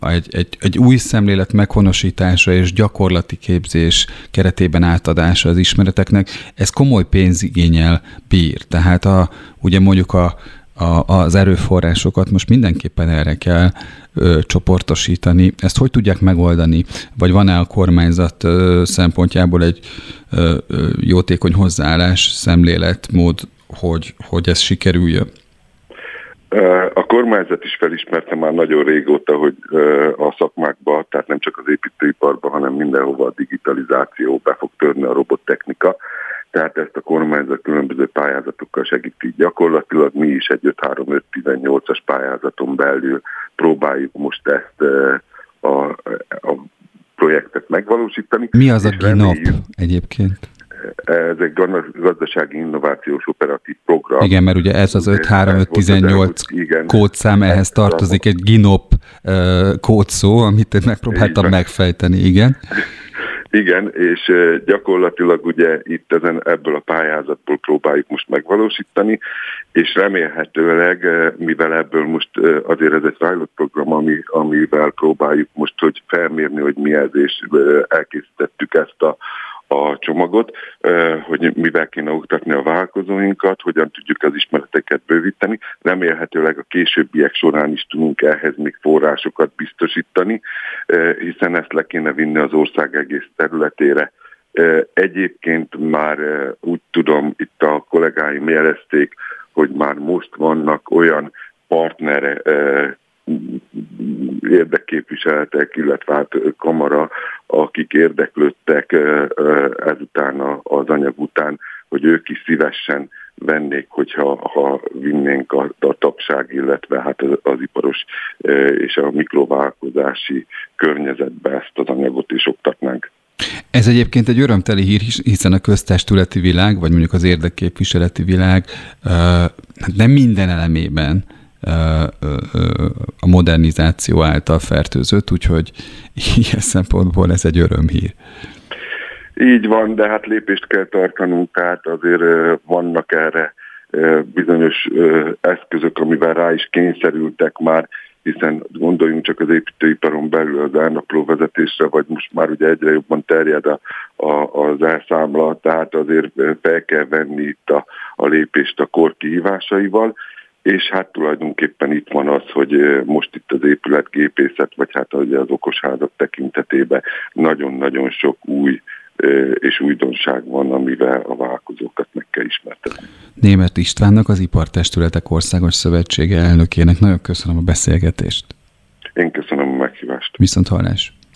Speaker 1: egy, egy, egy új szemlélet meghonosítása és gyakorlati képzés keretében átadása az ismereteknek, ez komoly pénzigényel bír. Tehát a, ugye mondjuk a, a, az erőforrásokat most mindenképpen erre kell ö, csoportosítani. Ezt hogy tudják megoldani? Vagy van-e a kormányzat ö, szempontjából egy ö, ö, jótékony hozzáállás, szemlélet, mód, hogy, hogy ez sikerüljön?
Speaker 6: A kormányzat is felismerte már nagyon régóta, hogy a szakmákba, tehát nem csak az építőiparban, hanem mindenhova a digitalizáció be fog törni a robottechnika tehát ezt a kormányzat különböző pályázatokkal segíti. Gyakorlatilag mi is egy 5-3-5-18-as pályázaton belül próbáljuk most ezt a, a projektet megvalósítani.
Speaker 1: Mi az a GINOP egyébként?
Speaker 6: Ez egy gazdasági innovációs operatív program.
Speaker 1: Igen, mert ugye ez az 53518 kódszám, ehhez tartozik egy GINOP kódszó, amit megpróbáltam megfejteni, igen.
Speaker 6: Igen, és gyakorlatilag ugye itt ezen, ebből a pályázatból próbáljuk most megvalósítani, és remélhetőleg, mivel ebből most azért ez egy pilot program, ami, amivel próbáljuk most, hogy felmérni, hogy mi ez, és elkészítettük ezt a a csomagot, hogy mivel kéne oktatni a vállalkozóinkat, hogyan tudjuk az ismereteket bővíteni. Remélhetőleg a későbbiek során is tudunk ehhez még forrásokat biztosítani, hiszen ezt le kéne vinni az ország egész területére. Egyébként már úgy tudom, itt a kollégáim jelezték, hogy már most vannak olyan partnere érdekképviseletek, illetve hát kamara, akik érdeklődtek ezután az anyag után, hogy ők is szívesen vennék, hogyha ha vinnénk a, a tagság, illetve hát az, az iparos és a mikrovállalkozási környezetbe ezt az anyagot is oktatnánk.
Speaker 1: Ez egyébként egy örömteli hír, hiszen a köztestületi világ, vagy mondjuk az érdekképviseleti világ nem minden elemében a modernizáció által fertőzött, úgyhogy ilyen szempontból ez egy örömhír.
Speaker 6: Így van, de hát lépést kell tartanunk, tehát azért vannak erre bizonyos eszközök, amivel rá is kényszerültek már, hiszen gondoljunk csak az építőiparon belül az elnapló vezetésre, vagy most már ugye egyre jobban terjed a, a, az elszámla, tehát azért fel kell venni itt a, a lépést a kor kihívásaival, és hát tulajdonképpen itt van az, hogy most itt az épületgépészet, vagy hát az okosházak tekintetében nagyon-nagyon sok új és újdonság van, amivel a vállalkozókat meg kell ismertetni.
Speaker 1: Német Istvánnak, az Ipartestületek Országos Szövetsége elnökének nagyon köszönöm a beszélgetést.
Speaker 6: Én köszönöm a meghívást.
Speaker 1: Viszont hallás.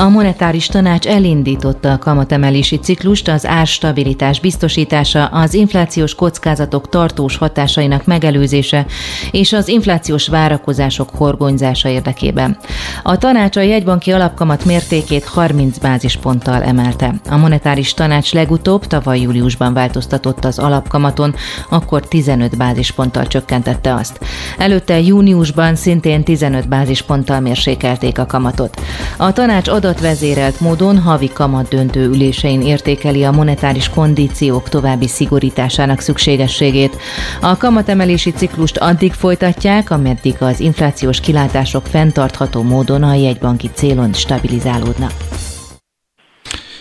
Speaker 7: A monetáris tanács elindította a kamatemelési ciklust, az árstabilitás biztosítása, az inflációs kockázatok tartós hatásainak megelőzése és az inflációs várakozások horgonyzása érdekében. A tanács a jegybanki alapkamat mértékét 30 bázisponttal emelte. A monetáris tanács legutóbb tavaly júliusban változtatott az alapkamaton, akkor 15 bázisponttal csökkentette azt. Előtte júniusban szintén 15 bázisponttal mérsékelték a kamatot. A tanács adat adatvezérelt módon havi kamat döntő ülésein értékeli a monetáris kondíciók további szigorításának szükségességét. A kamatemelési ciklust addig folytatják, ameddig az inflációs kilátások fenntartható módon a jegybanki célon stabilizálódnak.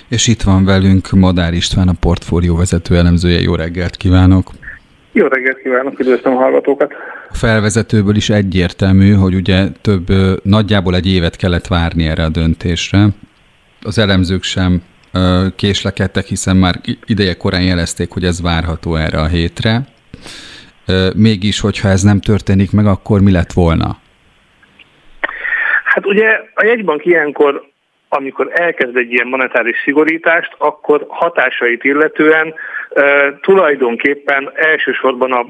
Speaker 1: És itt van velünk Madár István, a portfólió vezető elemzője. Jó reggelt kívánok!
Speaker 8: Jó reggelt kívánok, üdvözlöm a hallgatókat!
Speaker 1: A felvezetőből is egyértelmű, hogy ugye több, nagyjából egy évet kellett várni erre a döntésre. Az elemzők sem késlekedtek, hiszen már ideje korán jelezték, hogy ez várható erre a hétre. Mégis, hogyha ez nem történik meg, akkor mi lett volna?
Speaker 8: Hát ugye a jegybank ilyenkor amikor elkezd egy ilyen monetáris szigorítást, akkor hatásait illetően tulajdonképpen elsősorban a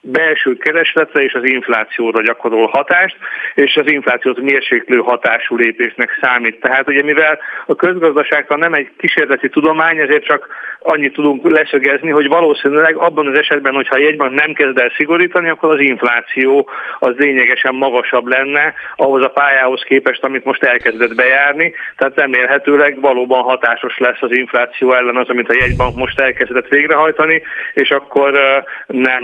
Speaker 8: belső keresletre és az inflációra gyakorol hatást, és az inflációt mérséklő hatású lépésnek számít. Tehát ugye mivel a közgazdaságtan nem egy kísérleti tudomány, ezért csak annyit tudunk leszögezni, hogy valószínűleg abban az esetben, hogyha a jegybank nem kezd el szigorítani, akkor az infláció az lényegesen magasabb lenne ahhoz a pályához képest, amit most elkezdett bejárni. Tehát remélhetőleg valóban hatásos lesz az infláció ellen az, amit a jegybank most elkezdett végrehajtani, és akkor nem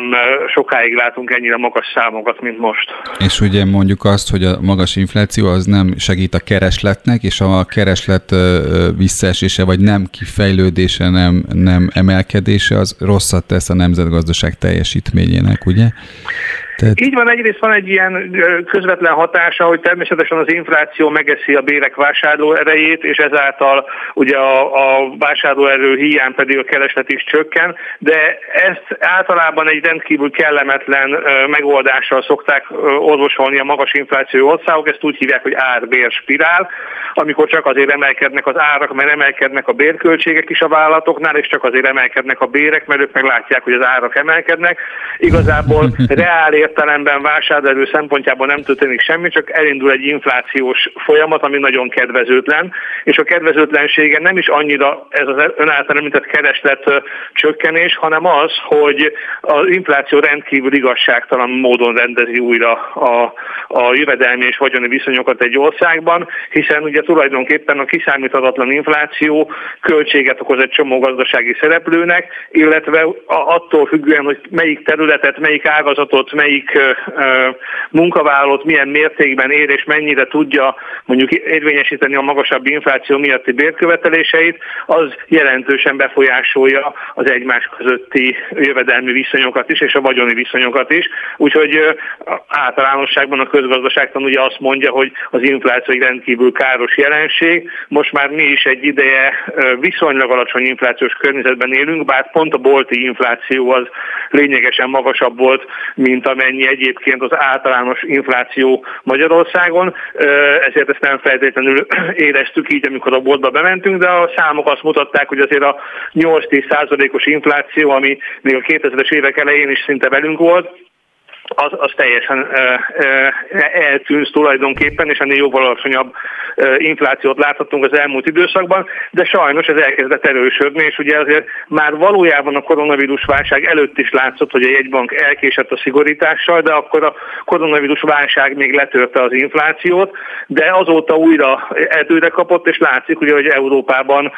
Speaker 8: sokáig látunk ennyire magas számokat, mint most.
Speaker 1: És ugye mondjuk azt, hogy a magas infláció az nem segít a keresletnek, és a kereslet visszaesése vagy nem kifejlődése, nem, nem emelkedése, az rosszat tesz a nemzetgazdaság teljesítményének, ugye?
Speaker 8: Tehát... Így van, egyrészt van egy ilyen közvetlen hatása, hogy természetesen az infláció megeszi a bérek vásárló erejét, és ezáltal ugye a, a vásárlóerő hiány pedig a kereslet is csökken, de ezt általában egy rendkívül kellemetlen megoldással szokták orvosolni a magas infláció országok, ezt úgy hívják, hogy ár-bér spirál, amikor csak azért emelkednek az árak, mert emelkednek a bérköltségek is a vállalatoknál, és csak azért emelkednek a bérek, mert ők meg látják, hogy az árak emelkednek. Igazából reál értelemben vásárlóerő szempontjából nem történik semmi, csak elindul egy inflációs folyamat, ami nagyon kedvezőtlen, és a kedvezőtlensége nem is annyira ez az ön által említett kereslet csökkenés, hanem az, hogy az infláció rendkívül igazságtalan módon rendezi újra a, a jövedelmi és vagyoni viszonyokat egy országban, hiszen ugye tulajdonképpen a kiszámíthatatlan infláció költséget okoz egy csomó gazdasági szereplőnek, illetve attól függően, hogy melyik területet, melyik ágazatot, melyik melyik munkavállalót milyen mértékben ér és mennyire tudja mondjuk érvényesíteni a magasabb infláció miatti bérköveteléseit, az jelentősen befolyásolja az egymás közötti jövedelmi viszonyokat is, és a vagyoni viszonyokat is. Úgyhogy általánosságban a közgazdaságtan ugye azt mondja, hogy az infláció egy rendkívül káros jelenség. Most már mi is egy ideje viszonylag alacsony inflációs környezetben élünk, bár pont a bolti infláció az lényegesen magasabb volt, mint amennyi egyébként az általános infláció Magyarországon, ezért ezt nem feltétlenül éreztük így, amikor a boltba bementünk, de a számok azt mutatták, hogy azért a 8-10 százalékos infláció, ami még a 2000-es évek elején is szinte velünk volt, az, az teljesen eltűnt tulajdonképpen, és ennél jóval alacsonyabb inflációt láthatunk az elmúlt időszakban, de sajnos ez elkezdett erősödni, és ugye azért már valójában a koronavírus válság előtt is látszott, hogy a jegybank elkésett a szigorítással, de akkor a koronavírus válság még letörte az inflációt, de azóta újra erdőre kapott, és látszik ugye, hogy Európában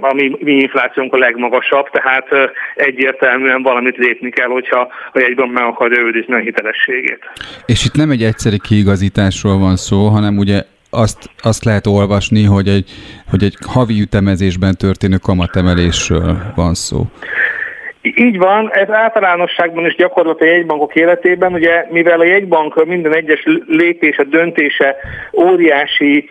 Speaker 8: a mi, mi inflációnk a legmagasabb, tehát egyértelműen valamit lépni kell, hogyha a jegybank meg akarja őrizni hitelességét.
Speaker 1: És itt nem egy egyszeri kiigazításról van szó, hanem ugye azt, azt lehet olvasni, hogy egy, hogy egy havi ütemezésben történő kamatemelésről van szó.
Speaker 8: Így van, ez általánosságban is gyakorlat a jegybankok életében, ugye mivel a jegybank minden egyes lépése, döntése óriási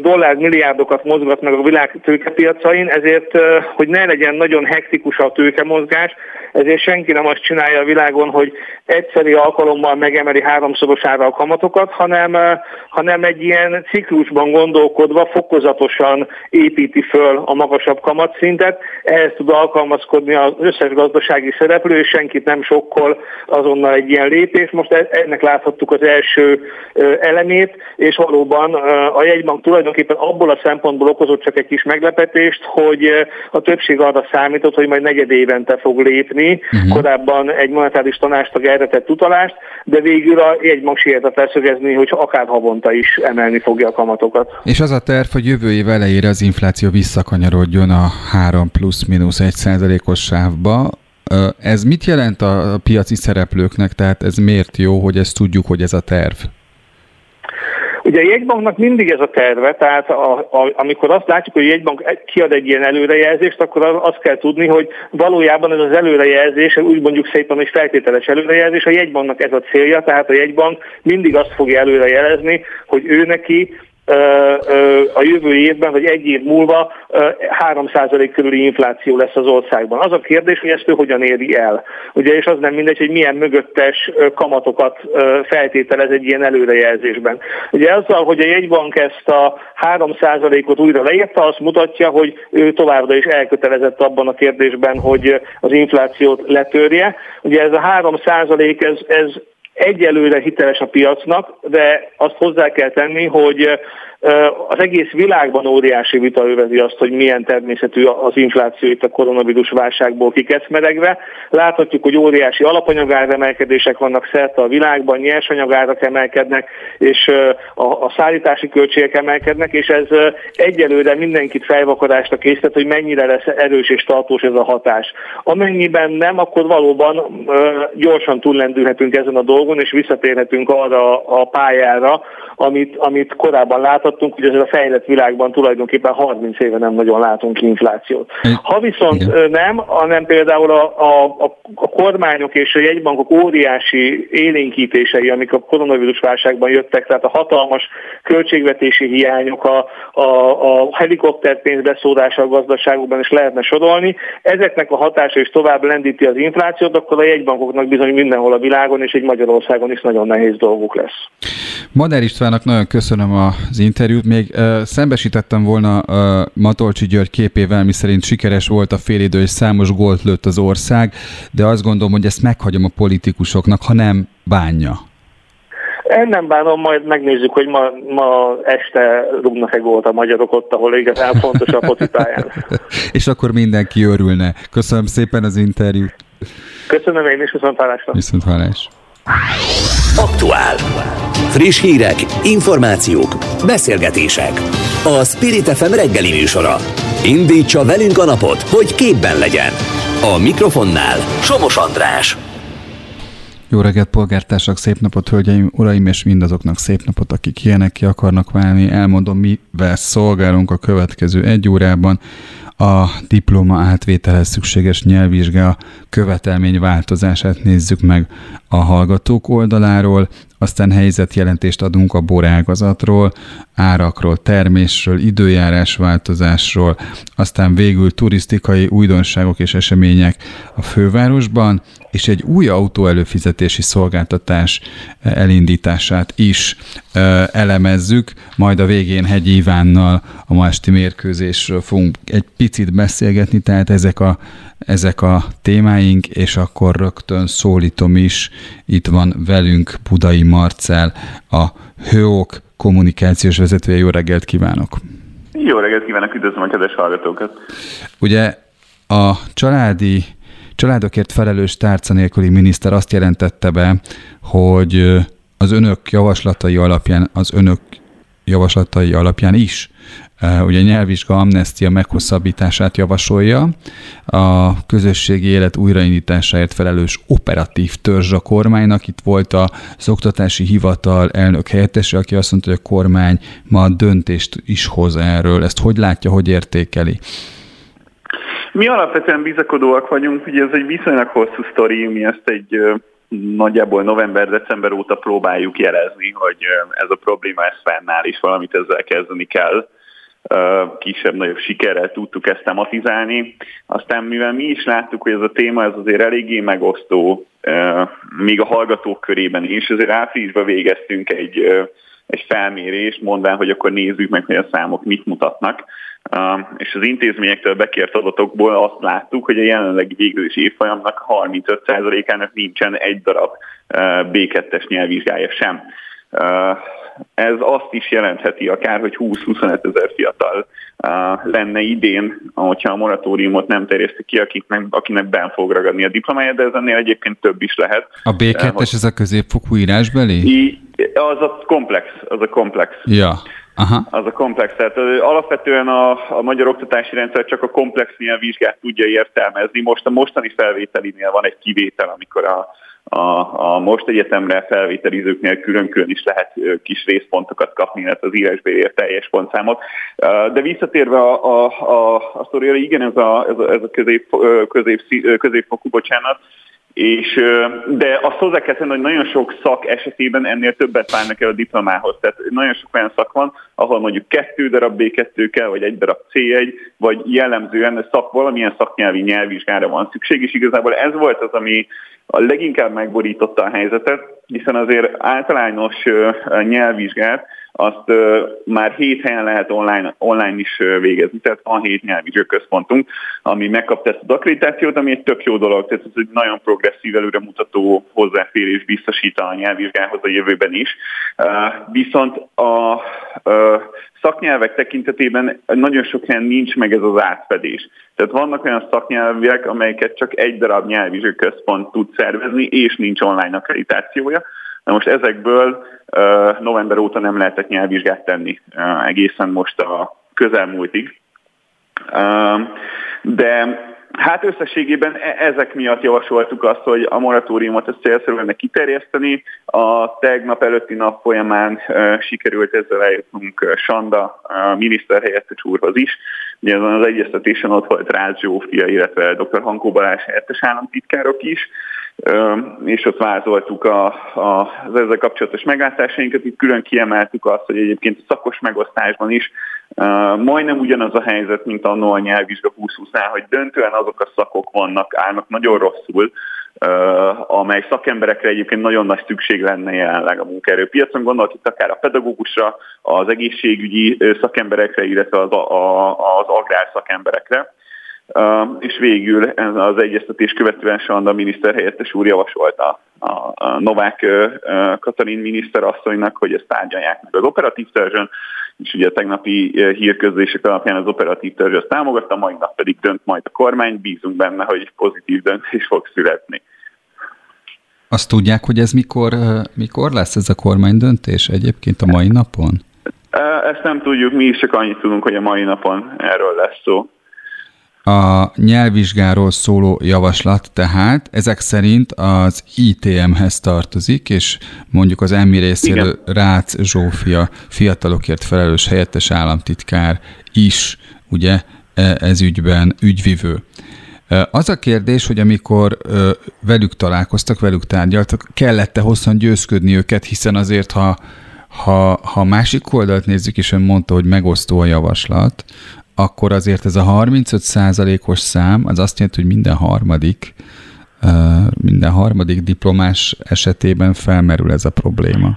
Speaker 8: dollármilliárdokat mozgat meg a világ tőkepiacain, ezért, hogy ne legyen nagyon hektikus a tőkemozgás, ezért senki nem azt csinálja a világon, hogy egyszeri alkalommal megemeli háromszorosára a kamatokat, hanem, hanem egy ilyen ciklusban gondolkodva fokozatosan építi föl a magasabb kamatszintet. Ehhez tud alkalmazkodni az összes gazdasági szereplő, és senkit nem sokkol azonnal egy ilyen lépés. Most e, ennek láthattuk az első elemét, és valóban a jegybank tulajdonképpen abból a szempontból okozott csak egy kis meglepetést, hogy a többség arra számított, hogy majd negyed évente fog lépni, uh-huh. korábban egy monetáris tanástag erre tett utalást, de végül a jegybank sietett leszögezni, hogy akár havonta is emelni fogja a kamatokat.
Speaker 1: És az a terv, hogy jövő év elejére az infláció visszakanyarodjon a 3 plusz-minusz 1 százalékos sávba. Ez mit jelent a piaci szereplőknek, tehát ez miért jó, hogy ezt tudjuk, hogy ez a terv?
Speaker 8: Ugye a jegybanknak mindig ez a terve, tehát a, a, amikor azt látjuk, hogy a jegybank kiad egy ilyen előrejelzést, akkor azt kell tudni, hogy valójában ez az előrejelzés, úgy mondjuk szépen, hogy feltételes előrejelzés, a jegybanknak ez a célja, tehát a jegybank mindig azt fogja előrejelezni, hogy ő neki a jövő évben, vagy egy év múlva 3% körüli infláció lesz az országban. Az a kérdés, hogy ezt ő hogyan éri el. Ugye, és az nem mindegy, hogy milyen mögöttes kamatokat feltételez egy ilyen előrejelzésben. Ugye azzal, hogy a jegybank ezt a 3%-ot újra leírta, azt mutatja, hogy ő továbbra is elkötelezett abban a kérdésben, hogy az inflációt letörje. Ugye ez a 3% ez, ez egyelőre hiteles a piacnak, de azt hozzá kell tenni, hogy az egész világban óriási vita övezi azt, hogy milyen természetű az infláció itt a koronavírus válságból kikeszmeregve. Láthatjuk, hogy óriási alapanyagáremelkedések vannak szerte a világban, nyersanyagárak emelkednek, és a szállítási költségek emelkednek, és ez egyelőre mindenkit fejvakarásra készített, hogy mennyire lesz erős és tartós ez a hatás. Amennyiben nem, akkor valóban gyorsan túllendülhetünk ezen a dolgon, és visszatérhetünk arra a pályára, amit, amit korábban láthattunk, hogy azért a fejlett világban tulajdonképpen 30 éve nem nagyon látunk inflációt. Ha viszont Igen. nem, hanem például a, a, a kormányok és a jegybankok óriási élénkítései, amik a koronavírus válságban jöttek, tehát a hatalmas költségvetési hiányok, a, a, a helikopterpénz beszórása a gazdaságokban is lehetne sorolni, ezeknek a hatása is tovább lendíti az inflációt, akkor a jegybankoknak bizony mindenhol a világon és egy Magyarországon is nagyon nehéz dolguk lesz.
Speaker 1: Madár István Istvának nagyon köszönöm az interjút. Még uh, szembesítettem volna uh, Matolcsi György képével, mi szerint sikeres volt a félidő, és számos gólt lőtt az ország, de azt gondolom, hogy ezt meghagyom a politikusoknak, ha nem bánja.
Speaker 8: Én nem bánom, majd megnézzük, hogy ma, ma este rúgnak-e gólt a magyarok ott, ahol igazán fontos a focipályán.
Speaker 1: és akkor mindenki örülne. Köszönöm szépen az interjút.
Speaker 8: Köszönöm én is, viszont hallásra.
Speaker 1: Viszont hallás.
Speaker 2: Aktuál. Friss hírek, információk, beszélgetések. A Spirit FM reggeli műsora. Indítsa velünk a napot, hogy képben legyen. A mikrofonnál Somos András.
Speaker 1: Jó reggelt, polgártársak, szép napot, hölgyeim, uraim, és mindazoknak szép napot, akik ilyenek ki akarnak válni. Elmondom, mivel szolgálunk a következő egy órában a diploma átvételhez szükséges nyelvvizsga követelmény változását nézzük meg a hallgatók oldaláról, aztán helyzetjelentést adunk a borágazatról, árakról, termésről, időjárás változásról, aztán végül turisztikai újdonságok és események a fővárosban, és egy új autóelőfizetési szolgáltatás elindítását is elemezzük, majd a végén Hegy Ivánnal a ma esti mérkőzésről fogunk egy picit beszélgetni, tehát ezek a ezek a témáink, és akkor rögtön szólítom is, itt van velünk Budai Marcel, a HÖOK kommunikációs vezetője. Jó reggelt kívánok!
Speaker 9: Jó reggelt kívánok, üdvözlöm a kedves hallgatókat!
Speaker 1: Ugye a családi családokért felelős tárca nélküli miniszter azt jelentette be, hogy az önök javaslatai alapján, az önök javaslatai alapján is ugye nyelvvizsga amnestia meghosszabbítását javasolja, a közösségi élet újraindításáért felelős operatív törzs a kormánynak. Itt volt a oktatási hivatal elnök helyettese, aki azt mondta, hogy a kormány ma döntést is hoz erről. Ezt hogy látja, hogy értékeli?
Speaker 9: Mi alapvetően bizakodóak vagyunk, ugye ez egy viszonylag hosszú sztori, mi ezt egy nagyjából november-december óta próbáljuk jelezni, hogy ez a probléma ez fennáll, és valamit ezzel kezdeni kell kisebb-nagyobb sikerrel tudtuk ezt tematizálni. Aztán mivel mi is láttuk, hogy ez a téma ez azért eléggé megosztó, még a hallgatók körében is, azért áprilisban végeztünk egy, egy felmérést, mondván, hogy akkor nézzük meg, hogy a számok mit mutatnak. És az intézményektől bekért adatokból azt láttuk, hogy a jelenlegi végzős évfolyamnak 35%-ának nincsen egy darab B2-es nyelvvizsgája sem ez azt is jelentheti akár, hogy 20-25 ezer fiatal lenne idén, hogyha a moratóriumot nem terjesztik ki, akiknek, akinek ben fog ragadni a diplomája, de ez ennél egyébként több is lehet.
Speaker 1: A B2-es ez a középfokú írásbeli?
Speaker 9: Az a komplex, az a komplex.
Speaker 1: Ja. Aha.
Speaker 9: Az a komplex. Tehát alapvetően a, a magyar oktatási rendszer csak a komplex nyelvvizsgát tudja értelmezni. Most a mostani felvételinél van egy kivétel, amikor a a, a most egyetemre felvételizőknél külön-külön is lehet kis részpontokat kapni, illetve az írásbéliért teljes pontszámot. De visszatérve a, a, a, a sztoriára, igen, ez a, ez a, ez a közép, közép, középfokú, bocsánat, és, de azt hozzá kell tenni, hogy nagyon sok szak esetében ennél többet várnak el a diplomához. Tehát nagyon sok olyan szak van, ahol mondjuk kettő darab B2 kell, vagy egy darab C1, vagy jellemzően szak, valamilyen szaknyelvi nyelvvizsgára van szükség, és igazából ez volt az, ami a leginkább megborította a helyzetet, hiszen azért általános nyelvvizsgát azt már hét helyen lehet online, online is végezni, tehát van hét nyelvvizsgő központunk, ami megkapta ezt az akkreditációt, ami egy tök jó dolog, tehát ez egy nagyon progresszív, előremutató hozzáférés biztosít a nyelvvizsgához a jövőben is. Viszont a szaknyelvek tekintetében nagyon sok helyen nincs meg ez az átfedés. Tehát vannak olyan szaknyelvek, amelyeket csak egy darab nyelvvizsgő központ tud szervezni, és nincs online akkreditációja. Na most ezekből november óta nem lehetett nyelvvizsgát tenni egészen most a közelmúltig. De Hát összességében e- ezek miatt javasoltuk azt, hogy a moratóriumot ezt célszerű lenne kiterjeszteni. A tegnap előtti nap folyamán sikerült ezzel eljutnunk Sanda miniszterhelyettes úrhoz is. Ugye az egyeztetésen ott volt Rácz Zsófia, illetve dr. Hankó Balázs helyettes államtitkárok is és ott vázoltuk a, a, az ezzel kapcsolatos meglátásainkat. Itt külön kiemeltük azt, hogy egyébként a szakos megosztásban is majdnem ugyanaz a helyzet, mint annó a nyelvvizsga 2020 hogy döntően azok a szakok vannak, állnak nagyon rosszul, amely szakemberekre egyébként nagyon nagy szükség lenne jelenleg a munkaerőpiacon. Gondolok itt akár a pedagógusra, az egészségügyi szakemberekre, illetve az, a, az agrár szakemberekre és végül az egyeztetés követően Sanda miniszterhelyettes úr javasolta a Novák Katalin miniszterasszonynak, hogy ezt tárgyalják meg az operatív törzsön, és ugye a tegnapi hírközlések alapján az operatív törzs azt támogatta, majd nap pedig dönt majd a kormány, bízunk benne, hogy pozitív döntés fog születni.
Speaker 1: Azt tudják, hogy ez mikor, mikor lesz ez a kormány döntés egyébként a mai napon?
Speaker 9: Ezt nem tudjuk, mi is csak annyit tudunk, hogy a mai napon erről lesz szó.
Speaker 1: A nyelvvizsgáról szóló javaslat tehát ezek szerint az ITM-hez tartozik, és mondjuk az EMI részéről Igen. Rácz Zsófia fiatalokért felelős helyettes államtitkár is ugye e, ez ügyben ügyvivő. E, az a kérdés, hogy amikor velük találkoztak, velük tárgyaltak, kellett-e hosszan győzködni őket, hiszen azért, ha, ha, ha másik oldalt nézzük, és ön mondta, hogy megosztó a javaslat, akkor azért ez a 35 os szám, az azt jelenti, hogy minden harmadik, minden harmadik diplomás esetében felmerül ez a probléma.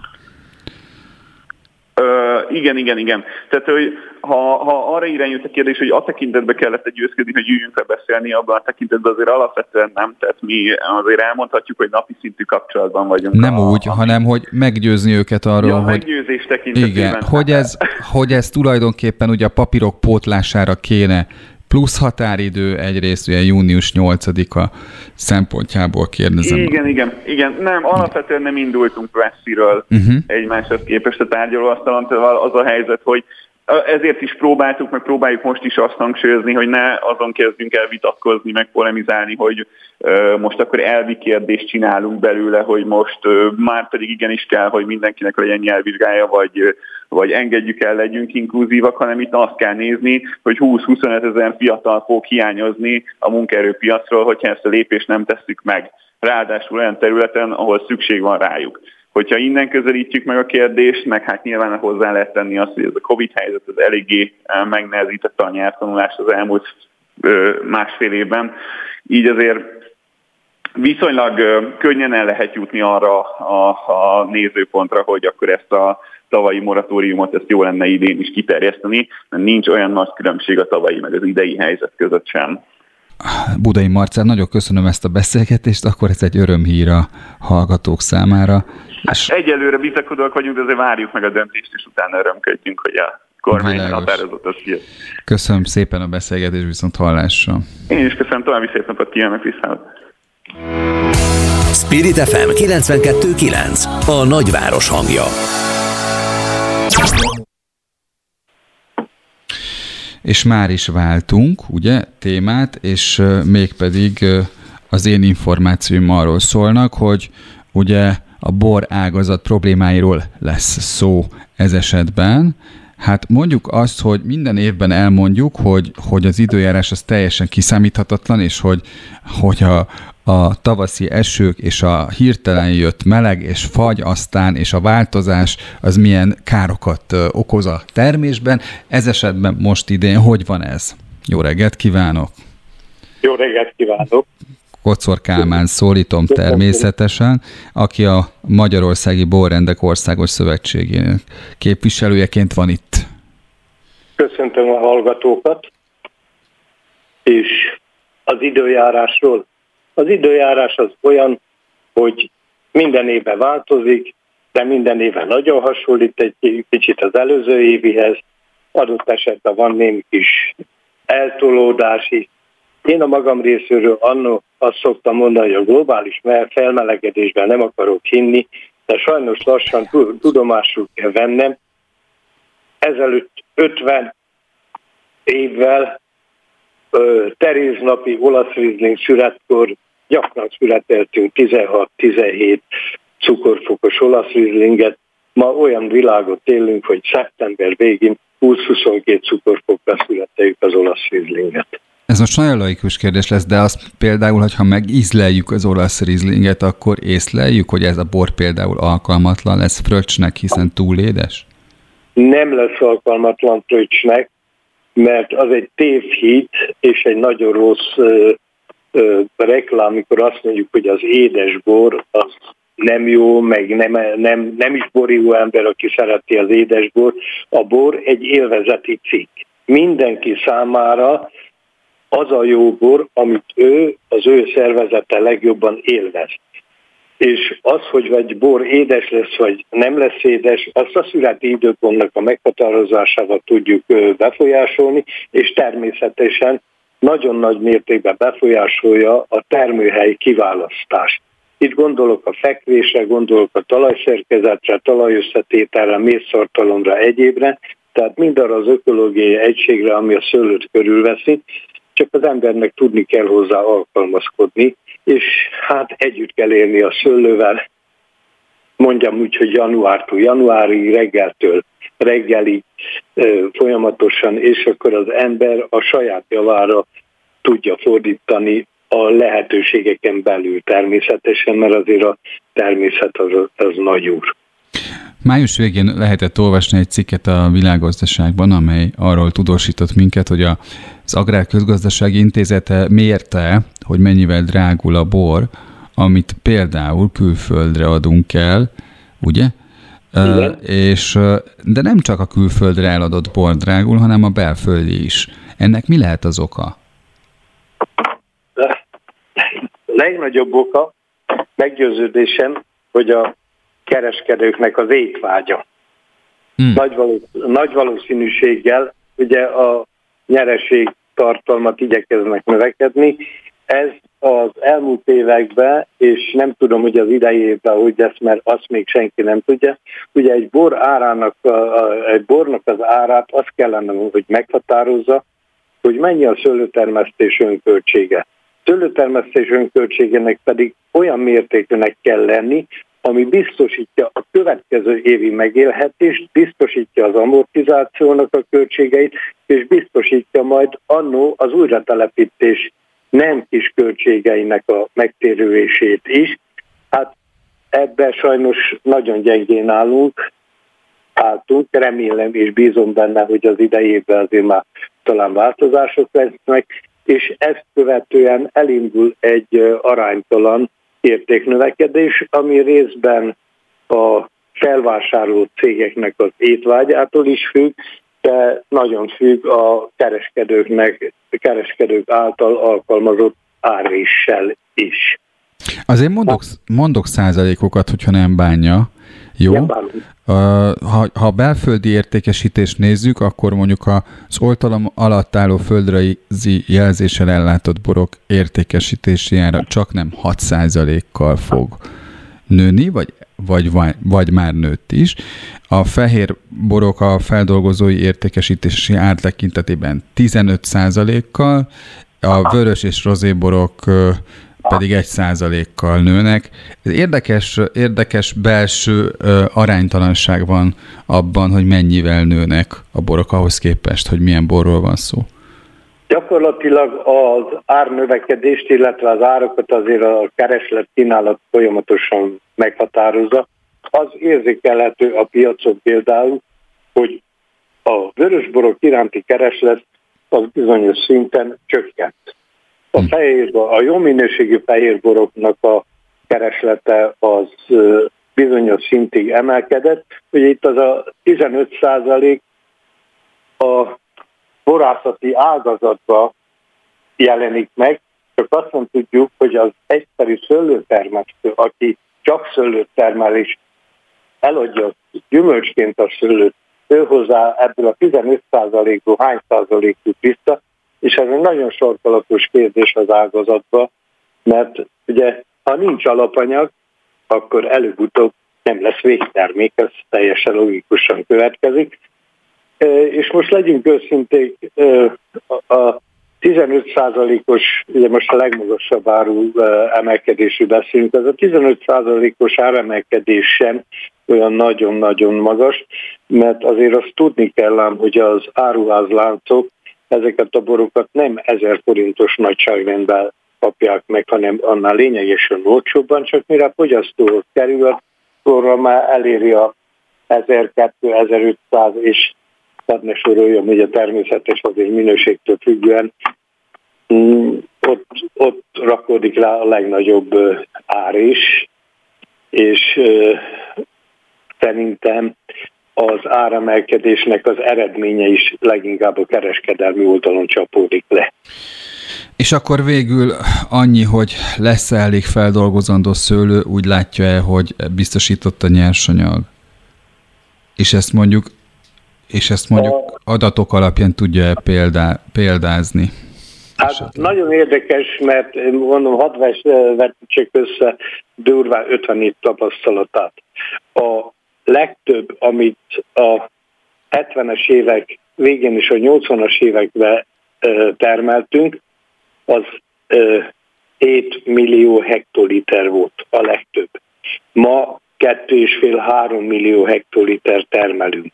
Speaker 9: Igen, igen, igen. Tehát, hogy ha, ha arra irányult a kérdés, hogy a tekintetben kellett győzködni, hogy üljünk le beszélni, abban a tekintetben azért alapvetően nem. Tehát mi azért elmondhatjuk, hogy napi szintű kapcsolatban vagyunk.
Speaker 1: Nem a, úgy, a, hanem hogy meggyőzni őket arról, ja, hogy...
Speaker 9: meggyőzés tekintetében.
Speaker 1: Igen, hogy ez, hogy ez tulajdonképpen ugye a papírok pótlására kéne plusz határidő egyrészt, ugye június 8-a szempontjából kérdezem.
Speaker 9: Igen, igen, igen. Nem, alapvetően nem indultunk messziről uh-huh. egymáshoz képest a tárgyalóasztalon, az a helyzet, hogy ezért is próbáltuk, meg próbáljuk most is azt hangsúlyozni, hogy ne azon kezdjünk el vitatkozni, meg polemizálni, hogy most akkor elvi kérdést csinálunk belőle, hogy most már pedig igenis kell, hogy mindenkinek legyen nyelvvizsgája, vagy, vagy engedjük el, legyünk inkluzívak, hanem itt azt kell nézni, hogy 20-25 ezer fiatal fog hiányozni a munkaerőpiacról, hogyha ezt a lépést nem tesszük meg. Ráadásul olyan területen, ahol szükség van rájuk. Hogyha innen közelítjük meg a kérdést, meg hát nyilván hozzá lehet tenni azt, hogy ez a Covid helyzet az eléggé megnehezítette a nyelvtanulást az elmúlt másfél évben. Így azért viszonylag könnyen el lehet jutni arra a, a nézőpontra, hogy akkor ezt a tavalyi moratóriumot, ezt jó lenne idén is kiterjeszteni, mert nincs olyan nagy különbség a tavalyi meg az idei helyzet között sem.
Speaker 1: Budai Marcel, nagyon köszönöm ezt a beszélgetést, akkor ez egy örömhír a hallgatók számára.
Speaker 9: Hát és... egyelőre bizakodóak vagyunk, de azért várjuk meg a döntést, és utána örömködjünk, hogy a kormány határozott az
Speaker 1: Köszönöm szépen a beszélgetést, viszont hallásra.
Speaker 9: Én is köszönöm, további szép napot kívánok vissza.
Speaker 2: Spirit FM 92.9 A nagyváros hangja
Speaker 1: És már is váltunk, ugye, témát, és mégpedig az én információim arról szólnak, hogy ugye a bor ágazat problémáiról lesz szó ez esetben. Hát mondjuk azt, hogy minden évben elmondjuk, hogy, hogy az időjárás az teljesen kiszámíthatatlan, és hogy, hogy a, a tavaszi esők és a hirtelen jött meleg és fagy aztán, és a változás az milyen károkat okoz a termésben. Ez esetben most idén hogy van ez? Jó reggelt kívánok!
Speaker 10: Jó reggelt kívánok!
Speaker 1: Kocor Kálmán szólítom természetesen, aki a Magyarországi Borrendek Országos Szövetségének képviselőjeként van itt.
Speaker 10: Köszöntöm a hallgatókat, és az időjárásról. Az időjárás az olyan, hogy minden évben változik, de minden évben nagyon hasonlít egy kicsit az előző évihez, adott esetben van némi kis eltolódás is, én a magam részéről annó azt szoktam mondani, hogy a globális felmelegedésben nem akarok hinni, de sajnos lassan tudomásul kell vennem. Ezelőtt 50 évvel teréznapi olasz rizling születkor gyakran születeltünk 16-17 cukorfokos olasz rizlinget. Ma olyan világot élünk, hogy szeptember végén 20-22 cukorfokra születeljük az olasz rizlinget.
Speaker 1: Ez most nagyon laikus kérdés lesz, de azt például, hogyha megízleljük az olasz rizlinget, akkor észleljük, hogy ez a bor például alkalmatlan lesz fröccsnek, hiszen túl édes?
Speaker 10: Nem lesz alkalmatlan fröccsnek, mert az egy tévhit és egy nagyon rossz reklám, amikor azt mondjuk, hogy az édes bor az nem jó, meg nem, nem, nem is borjú ember, aki szereti az édesbor. A bor egy élvezeti cikk. Mindenki számára az a jó bor, amit ő, az ő szervezete legjobban élvez. És az, hogy vagy bor édes lesz, vagy nem lesz édes, azt a születi időpontnak a meghatározásával tudjuk befolyásolni, és természetesen nagyon nagy mértékben befolyásolja a termőhely kiválasztást. Itt gondolok a fekvésre, gondolok a talajszerkezetre, talajösszetételre, mészszartalomra, egyébre, tehát mindarra az ökológiai egységre, ami a szőlőt körülveszi, csak az embernek tudni kell hozzá alkalmazkodni, és hát együtt kell élni a szőlővel, mondjam úgy, hogy januártól januári reggeltől reggelig folyamatosan, és akkor az ember a saját javára tudja fordítani a lehetőségeken belül természetesen, mert azért a természet az, az nagy úr.
Speaker 1: Május végén lehetett olvasni egy cikket a világgazdaságban, amely arról tudósított minket, hogy az Agrár Közgazdasági Intézete mérte, hogy mennyivel drágul a bor, amit például külföldre adunk el, ugye? Igen. És, de nem csak a külföldre eladott bor drágul, hanem a belföldi is. Ennek mi lehet az oka?
Speaker 10: legnagyobb oka meggyőződésem, hogy a kereskedőknek az étvágya. Hmm. Nagy, való, nagy valószínűséggel ugye a nyereség tartalmat igyekeznek növekedni. Ez az elmúlt években, és nem tudom, hogy az idejében hogy lesz, mert azt még senki nem tudja, ugye egy bor árának, egy bornak az árát azt kellene, hogy meghatározza, hogy mennyi a szőlőtermesztés önköltsége. Szőlőtermesztés önköltségének pedig olyan mértékűnek kell lenni, ami biztosítja a következő évi megélhetést, biztosítja az amortizációnak a költségeit, és biztosítja majd annó az újratelepítés nem kis költségeinek a megtérülését is. Hát ebben sajnos nagyon gyengén állunk, álltunk, remélem és bízom benne, hogy az idejében azért már talán változások lesznek, és ezt követően elindul egy aránytalan értéknövekedés, ami részben a felvásárló cégeknek az étvágyától is függ, de nagyon függ a kereskedőknek, kereskedők által alkalmazott árvéssel is.
Speaker 1: Azért mondok, mondok százalékokat, hogyha nem bánja. Jó. Ha, ha a belföldi értékesítést nézzük, akkor mondjuk az oltalom alatt álló földrajzi jelzéssel ellátott borok értékesítési ára csak nem 6%-kal fog nőni, vagy, vagy, vagy már nőtt is. A fehér borok a feldolgozói értékesítési ár tekintetében 15%-kal, a vörös és rozéborok pedig egy százalékkal nőnek. Ez érdekes, érdekes belső aránytalanság van abban, hogy mennyivel nőnek a borok ahhoz képest, hogy milyen borról van szó.
Speaker 10: Gyakorlatilag az árnövekedést, illetve az árakat azért a kereslet kínálat folyamatosan meghatározza. Az érzékelhető a piacon például, hogy a vörösborok iránti kereslet az bizonyos szinten csökkent. A, fehér, a jó minőségű fehérboroknak a kereslete az bizonyos szintig emelkedett. Ugye itt az a 15 százalék a borászati ágazatba jelenik meg, csak azt nem tudjuk, hogy az egyszerű szőlőtermesztő, aki csak szőlőt termel és eladja gyümölcsként a szőlőt, ő hozzá ebből a 15 százalékból hány százalék jut vissza, és ez egy nagyon sorkalatos kérdés az ágazatban, mert ugye ha nincs alapanyag, akkor előbb-utóbb nem lesz végtermék, ez teljesen logikusan következik. És most legyünk őszinték, a 15%-os, ugye most a legmagasabb áru emelkedésű beszélünk, ez a 15%-os áremelkedés sem olyan nagyon-nagyon magas, mert azért azt tudni kell ám, hogy az áruházláncok ezeket a borokat nem ezer forintos nagyságrendben kapják meg, hanem annál lényegesen olcsóbban, csak mire a fogyasztóhoz kerül, akkor már eléri a 1200-1500 és tehát ne soroljam, a természetes azért minőségtől függően mm, ott, ott rakódik rá a legnagyobb ár is, és szerintem az áremelkedésnek az eredménye is leginkább a kereskedelmi oldalon csapódik le.
Speaker 1: És akkor végül annyi, hogy lesz-e elég feldolgozandó szőlő, úgy látja-e, hogy biztosított a nyersanyag? És ezt mondjuk, és ezt mondjuk adatok alapján tudja-e példá, példázni?
Speaker 10: Hát esetleg. nagyon érdekes, mert mondom, hadd vetítsek össze durván 50 év tapasztalatát. A legtöbb, amit a 70-es évek végén és a 80-as években termeltünk, az 7 millió hektoliter volt a legtöbb. Ma 2,5-3 millió hektoliter termelünk.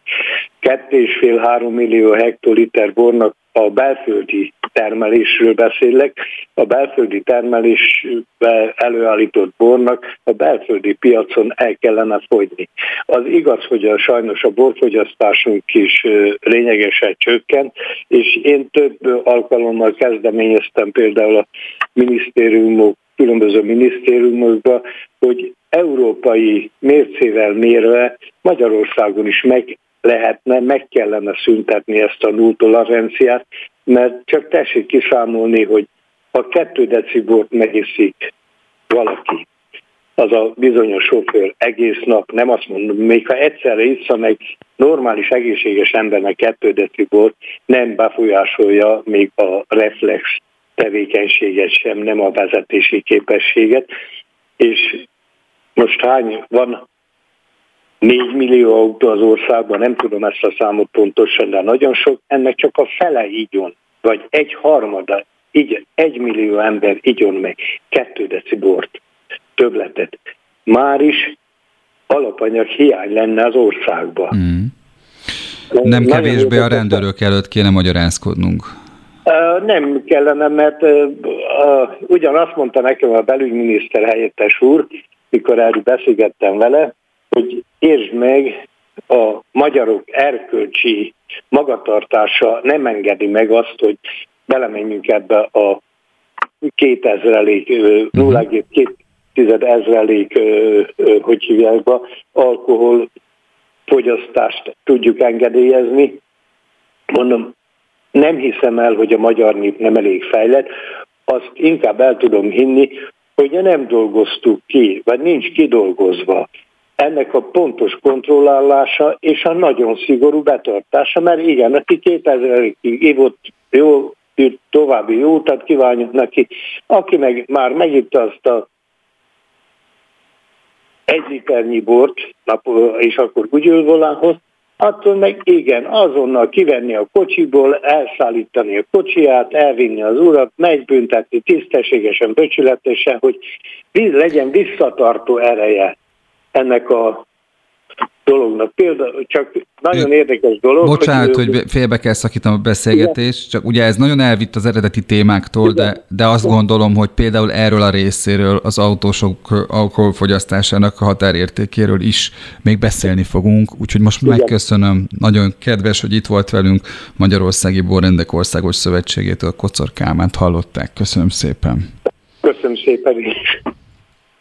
Speaker 10: 2,5-3 millió hektoliter bornak a belföldi termelésről beszélek, a belföldi termelésbe előállított bornak a belföldi piacon el kellene fogyni. Az igaz, hogy a, sajnos a borfogyasztásunk is lényegesen csökkent, és én több alkalommal kezdeményeztem például a minisztériumok különböző minisztériumokba, hogy európai mércével mérve Magyarországon is meg lehetne, meg kellene szüntetni ezt a null toleranciát, mert csak tessék kiszámolni, hogy ha kettő decibort megiszik valaki, az a bizonyos sofőr egész nap, nem azt mondom, még ha egyszerre issza meg normális, egészséges embernek kettő decibort, nem befolyásolja még a reflex tevékenységet sem, nem a vezetési képességet, és most hány van 4 millió autó az országban, nem tudom ezt a számot pontosan, de nagyon sok, ennek csak a fele igyon, vagy egy harmada, így egy millió ember igyon meg kettő decibort többletet. Már is alapanyag hiány lenne az országban. Mm.
Speaker 1: Nem kevésbé a rendőrök előtt kéne magyarázkodnunk.
Speaker 10: Nem kellene, mert ugyanazt mondta nekem a belügyminiszter helyettes úr, mikor erről beszélgettem vele, hogy értsd meg, a magyarok erkölcsi magatartása nem engedi meg azt, hogy belemenjünk ebbe a 2000-ig, 0,2 ezrelék, hogy hívják be, alkohol fogyasztást tudjuk engedélyezni. Mondom, nem hiszem el, hogy a magyar nép nem elég fejlett, azt inkább el tudom hinni, hogy nem dolgoztuk ki, vagy nincs kidolgozva. Ennek a pontos kontrollálása és a nagyon szigorú betartása, mert igen, aki 2000-ig évot jó, további jó utat kívánjuk neki, aki meg már megitta azt a egy bort, és akkor Gugyülvolához, attól meg igen, azonnal kivenni a kocsiból, elszállítani a kocsiját, elvinni az urat, megbüntetni tisztességesen, böcsületesen, hogy legyen visszatartó ereje ennek a dolognak. Például csak nagyon érdekes dolog.
Speaker 1: Bocsánat, hogy, hogy félbe kell szakítom a beszélgetést, csak ugye ez nagyon elvitt az eredeti témáktól, de, de azt gondolom, hogy például erről a részéről, az autósok alkoholfogyasztásának a határértékéről is még beszélni fogunk, úgyhogy most Igen. megköszönöm, nagyon kedves, hogy itt volt velünk Magyarországi Borrendek Országos Szövetségétől Kocor Kálmánt hallották. Köszönöm szépen.
Speaker 10: Köszönöm szépen is.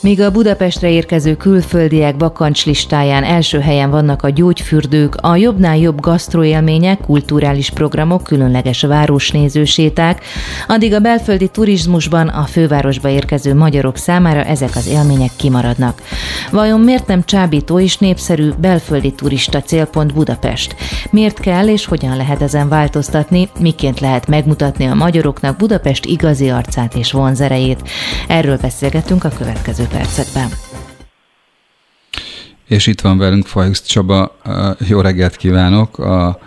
Speaker 7: Míg a Budapestre érkező külföldiek bakancs listáján első helyen vannak a gyógyfürdők, a jobbnál jobb gasztroélmények, kulturális programok, különleges városnézőséták, addig a belföldi turizmusban a fővárosba érkező magyarok számára ezek az élmények kimaradnak. Vajon miért nem csábító és népszerű belföldi turista célpont Budapest? Miért kell és hogyan lehet ezen változtatni? Miként lehet megmutatni a magyaroknak Budapest igazi arcát és vonzerejét? Erről beszélgetünk a következő percekben.
Speaker 1: És itt van velünk Fajusz Csaba, jó reggelt kívánok, a,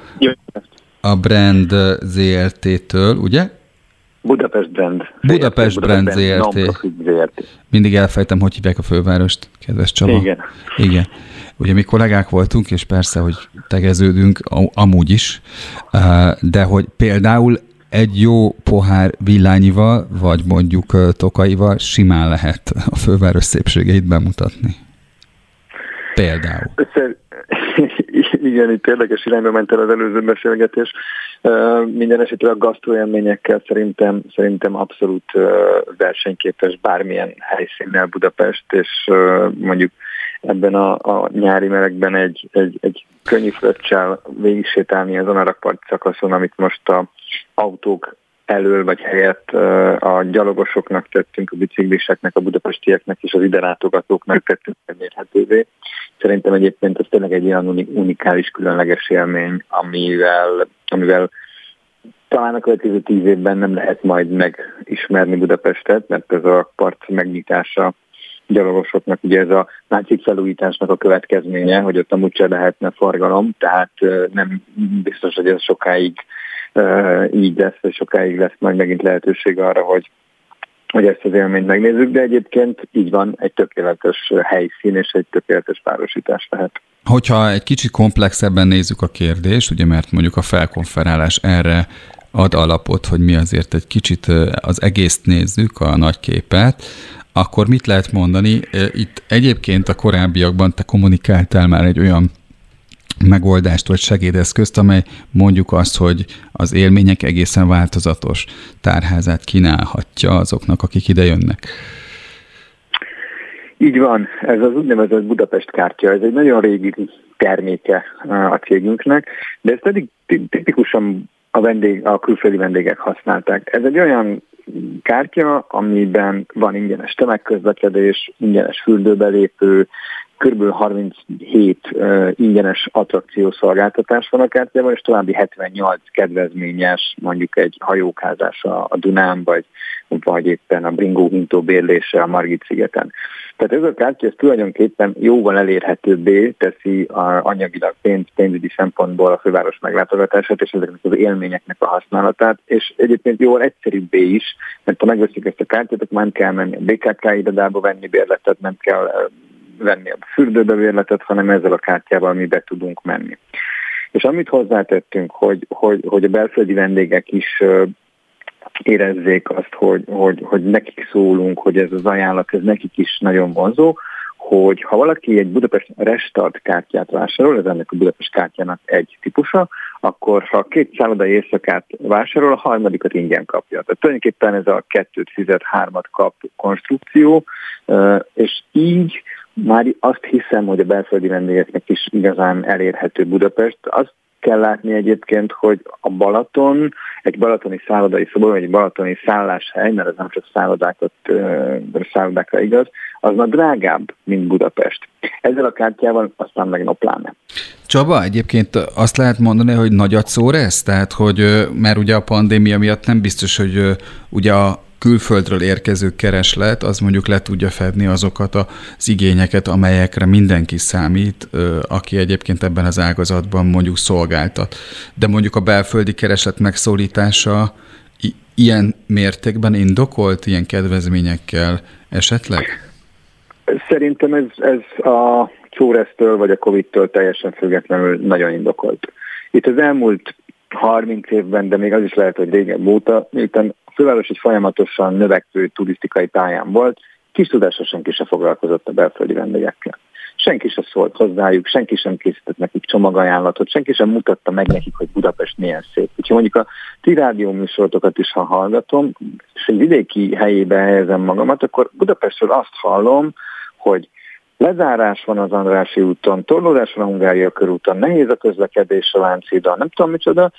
Speaker 1: a Brand ZRT-től, ugye?
Speaker 11: Budapest Brand.
Speaker 1: Budapest, Brand, Brand ZRT. ZRT. Mindig elfejtem, hogy hívják a fővárost, kedves Csaba.
Speaker 11: Igen.
Speaker 1: Igen. Ugye mi kollégák voltunk, és persze, hogy tegeződünk amúgy is, de hogy például egy jó pohár villányival, vagy mondjuk tokaival simán lehet a főváros szépségeit bemutatni. Például.
Speaker 11: Igen, itt érdekes irányba ment el az előző beszélgetés. Minden esetre a gasztroélményekkel szerintem, szerintem abszolút versenyképes bármilyen helyszínnel Budapest, és mondjuk ebben a, a nyári melegben egy, egy, egy könnyű fröccsel végig sétálni azon a rakparti szakaszon, amit most a autók elől vagy helyett a gyalogosoknak tettünk, a bicikliseknek, a budapestieknek és az ide látogatóknak tettünk elérhetővé. Szerintem egyébként ez tényleg egy olyan unikális, különleges élmény, amivel, amivel talán a következő tíz évben nem lehet majd megismerni Budapestet, mert ez a part megnyitása gyalogosoknak ugye ez a látszik felújításnak a következménye, hogy ott amúgy se lehetne forgalom, tehát nem biztos, hogy ez sokáig így lesz, sokáig lesz majd megint lehetőség arra, hogy hogy ezt az élményt megnézzük, de egyébként így van, egy tökéletes helyszín és egy tökéletes párosítás lehet.
Speaker 1: Hogyha egy kicsit komplexebben nézzük a kérdést, ugye mert mondjuk a felkonferálás erre ad alapot, hogy mi azért egy kicsit az egészt nézzük, a nagy képet, akkor mit lehet mondani? Itt egyébként a korábbiakban te kommunikáltál már egy olyan megoldást vagy segédeszközt, amely mondjuk azt, hogy az élmények egészen változatos tárházát kínálhatja azoknak, akik ide jönnek.
Speaker 11: Így van, ez az úgynevezett Budapest kártya, ez egy nagyon régi terméke a cégünknek, de ez pedig tipikusan a, vendég, a külföldi vendégek használták. Ez egy olyan kártya, amiben van ingyenes tömegközlekedés, ingyenes fürdőbelépő, kb. 37 uh, ingyenes attrakciószolgáltatás van a kártyában, és további 78 kedvezményes, mondjuk egy hajókázás a, a Dunán, vagy, vagy éppen a Bringó hintó bérlése a Margit szigeten. Tehát ez a kártya ez tulajdonképpen jóval elérhetőbbé teszi a anyagilag pénz, pénzügyi szempontból a főváros meglátogatását és ezeknek az élményeknek a használatát, és egyébként jóval egyszerűbbé is, mert ha megveszik ezt a kártyát, akkor nem kell menni a BKK irodába venni bérletet, nem kell venni a fürdőbevérletet, hanem ezzel a kártyával mi be tudunk menni. És amit hozzátettünk, hogy, hogy, hogy a belföldi vendégek is érezzék azt, hogy, hogy, hogy nekik szólunk, hogy ez az ajánlat, ez nekik is nagyon vonzó, hogy ha valaki egy Budapest Restart kártyát vásárol, ez ennek a Budapest kártyának egy típusa, akkor ha két szállodai éjszakát vásárol, a harmadikat ingyen kapja. Tehát tulajdonképpen ez a kettőt fizet, hármat kap konstrukció, és így már azt hiszem, hogy a belföldi vendégeknek is igazán elérhető Budapest. Azt kell látni egyébként, hogy a Balaton, egy balatoni szállodai vagy egy balatoni szálláshely, mert ez nem csak szállodákat, szállodákra igaz, az már drágább, mint Budapest. Ezzel a kártyával aztán meg no pláne.
Speaker 1: Csaba, egyébként azt lehet mondani, hogy nagyot szór ez? Tehát, hogy mert ugye a pandémia miatt nem biztos, hogy ugye a külföldről érkező kereslet, az mondjuk le tudja fedni azokat az igényeket, amelyekre mindenki számít, aki egyébként ebben az ágazatban mondjuk szolgáltat. De mondjuk a belföldi kereslet megszólítása ilyen mértékben indokolt, ilyen kedvezményekkel esetleg?
Speaker 11: Szerintem ez, ez a csóresztől vagy a Covid-től teljesen függetlenül nagyon indokolt. Itt az elmúlt 30 évben, de még az is lehet, hogy régebb óta, miután a főváros egy folyamatosan növekvő turisztikai pályán volt, kis tudása senki sem foglalkozott a belföldi vendégekkel. Senki sem szólt hozzájuk, senki sem készített nekik csomagajánlatot, senki sem mutatta meg nekik, hogy Budapest milyen szép. Úgyhogy mondjuk a ti rádió műsorotokat is, ha hallgatom, és egy vidéki helyébe helyezem magamat, akkor Budapestről azt hallom, hogy Lezárás van az Andrási úton, torlódás van a Hungária körúton, nehéz a közlekedés a Lánchídon, nem tudom micsoda,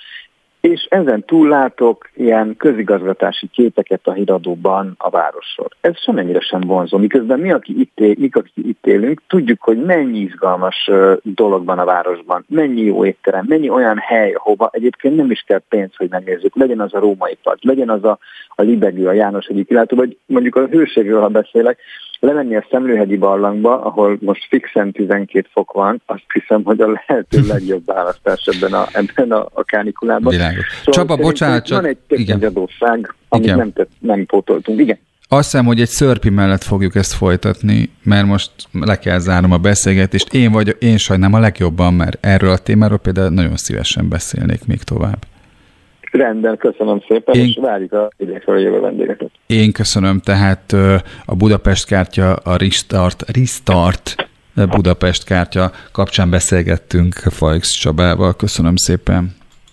Speaker 11: és ezen túl látok ilyen közigazgatási képeket a híradóban a városról. Ez semennyire sem vonzó, miközben mi, aki itt, él, mi, aki itt élünk, tudjuk, hogy mennyi izgalmas dolog van a városban, mennyi jó étterem, mennyi olyan hely, ahova egyébként nem is kell pénz, hogy megnézzük. Legyen az a római part, legyen az a, a libegő, a János egyik kilátó, vagy mondjuk a hőségről, ha beszélek, lemenni a Szemlőhegyi barlangba, ahol most fixen 12 fok van, azt hiszem, hogy a lehető legjobb választás ebben a, ebben a, a kánikulában.
Speaker 1: Világos. Szóval Csaba, bocsánat, csak...
Speaker 11: Van egy technikai adósság, amit Igen. nem, tett, nem pótoltunk. Igen.
Speaker 1: Azt hiszem, hogy egy szörpi mellett fogjuk ezt folytatni, mert most le kell zárnom a beszélgetést. Én vagy, én sajnálom a legjobban, mert erről a témáról például nagyon szívesen beszélnék még tovább.
Speaker 11: Rendben, köszönöm szépen, Én... és várjuk a idénről jövő vendégeket.
Speaker 1: Én köszönöm, tehát a Budapest kártya, a Restart, Restart Budapest kártya kapcsán beszélgettünk Fajx Csabával. Köszönöm szépen.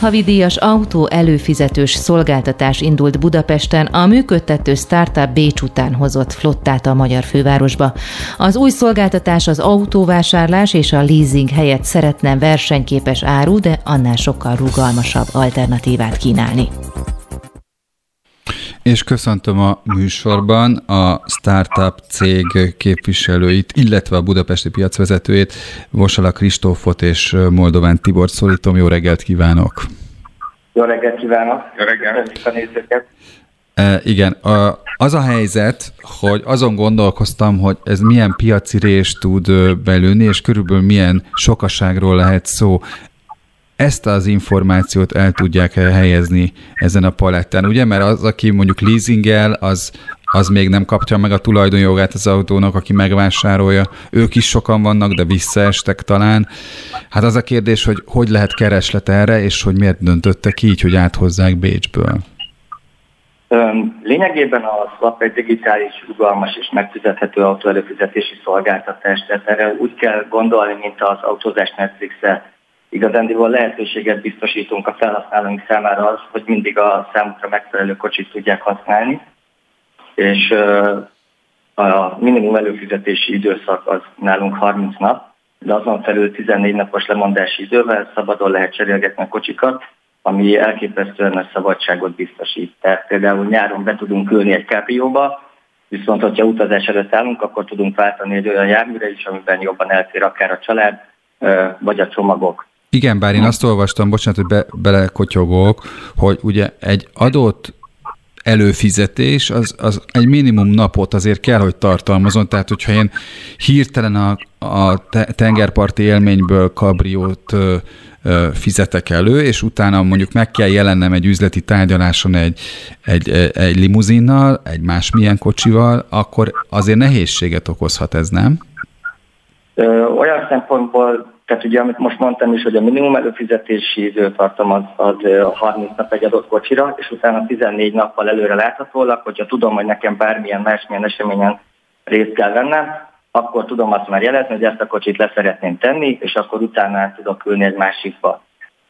Speaker 7: Havidíjas autó előfizetős szolgáltatás indult Budapesten, a működtető startup Bécs után hozott flottát a magyar fővárosba. Az új szolgáltatás az autóvásárlás és a leasing helyett szeretne versenyképes áru, de annál sokkal rugalmasabb alternatívát kínálni.
Speaker 1: És köszöntöm a műsorban a startup cég képviselőit, illetve a budapesti piacvezetőjét, Vosala Kristófot és Moldován Tibor szólítom. Jó reggelt kívánok!
Speaker 12: Jó reggelt kívánok! Jó reggelt!
Speaker 1: E, igen, a, az a helyzet, hogy azon gondolkoztam, hogy ez milyen piaci rés tud belülni, és körülbelül milyen sokaságról lehet szó ezt az információt el tudják helyezni ezen a paletten, ugye? Mert az, aki mondjuk leasingel, az az még nem kapja meg a tulajdonjogát az autónak, aki megvásárolja. Ők is sokan vannak, de visszaestek talán. Hát az a kérdés, hogy hogy lehet kereslet erre, és hogy miért döntöttek így, hogy áthozzák Bécsből?
Speaker 12: Lényegében a SWAP egy digitális, rugalmas és megfizethető autóelőfizetési szolgáltatás, tehát erre úgy kell gondolni, mint az autózás Netflix-e. Igazándiból lehetőséget biztosítunk a felhasználóink számára az, hogy mindig a számukra megfelelő kocsit tudják használni, és a minimum előfizetési időszak az nálunk 30 nap, de azon felül 14 napos lemondási idővel szabadon lehet cserélgetni a kocsikat, ami elképesztően nagy szabadságot biztosít. Tehát például nyáron be tudunk ülni egy kápióba, viszont hogyha utazás előtt állunk, akkor tudunk váltani egy olyan járműre is, amiben jobban elfér akár a család, vagy a csomagok.
Speaker 1: Igen, bár én azt olvastam, bocsánat, hogy be, belekotyogok, hogy ugye egy adott előfizetés, az, az egy minimum napot azért kell, hogy tartalmazon, tehát hogyha én hirtelen a, a tengerparti élményből kabriót ö, ö, fizetek elő, és utána mondjuk meg kell jelennem egy üzleti tárgyaláson egy, egy, egy limuzinnal, egy másmilyen kocsival, akkor azért nehézséget okozhat ez, nem?
Speaker 12: Ö, olyan szempontból tehát ugye, amit most mondtam is, hogy a minimum előfizetési időtartam az, az 30 nap egy adott kocsira, és utána 14 nappal előre láthatólag, hogyha tudom, hogy nekem bármilyen másmilyen eseményen részt kell vennem, akkor tudom azt már jelezni, hogy ezt a kocsit leszeretném tenni, és akkor utána tudok ülni egy másikba.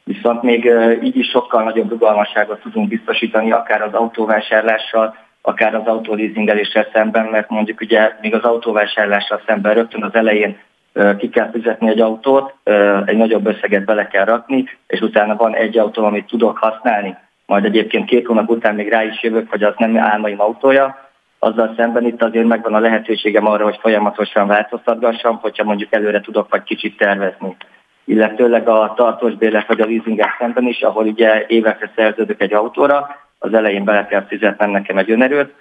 Speaker 12: Viszont még így is sokkal nagyobb rugalmasságot tudunk biztosítani, akár az autóvásárlással, akár az autóleasingeléssel szemben, mert mondjuk ugye még az autóvásárlással szemben rögtön az elején ki kell fizetni egy autót, egy nagyobb összeget bele kell rakni, és utána van egy autó, amit tudok használni, majd egyébként két hónap után még rá is jövök, hogy az nem álmaim autója, azzal szemben itt azért megvan a lehetőségem arra, hogy folyamatosan változtatgassam, hogyha mondjuk előre tudok vagy kicsit tervezni. Illetőleg a tartós bérlet vagy a leasinggel szemben is, ahol ugye évekre szerződök egy autóra, az elején bele kell fizetnem nekem egy önerőt,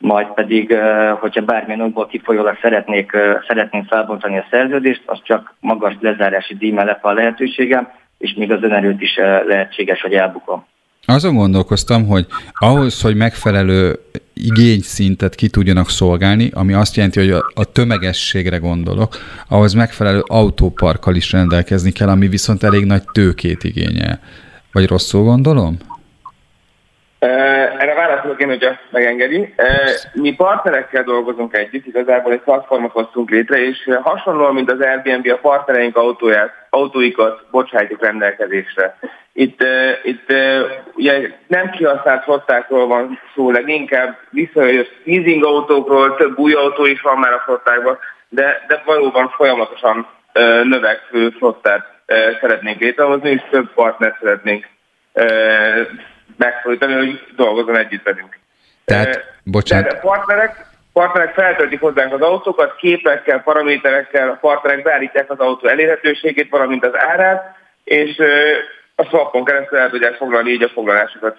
Speaker 12: majd pedig, hogyha bármilyen okból kifolyólag szeretnék, szeretném felbontani a szerződést, az csak magas lezárási díj mellett van lehetőségem, és még az önerőt is lehetséges, hogy elbukom.
Speaker 1: Azon gondolkoztam, hogy ahhoz, hogy megfelelő igényszintet ki tudjanak szolgálni, ami azt jelenti, hogy a, a tömegességre gondolok, ahhoz megfelelő autóparkkal is rendelkezni kell, ami viszont elég nagy tőkét igényel. Vagy rosszul gondolom?
Speaker 13: Erre válaszolok én, hogyha megengedi. Mi partnerekkel dolgozunk együtt, igazából egy platformot hoztunk létre, és hasonlóan, mint az Airbnb, a partnereink autóját, autóikat bocsátjuk rendelkezésre. Itt, itt ugye nem kihasznált flottákról van szó, leginkább visszajött leasing autókról, több új autó is van már a flottákban, de, de valóban folyamatosan növekvő flottát szeretnénk létrehozni, és több partnert szeretnénk megszólítani, hogy dolgozzon együtt velünk.
Speaker 1: Tehát, bocsánat.
Speaker 13: Tehát partnerek, partnerek feltöltik hozzánk az autókat, képekkel, paraméterekkel, a partnerek beállítják az autó elérhetőségét, valamint az árát, és a swapon keresztül el tudják foglalni így a foglalásokat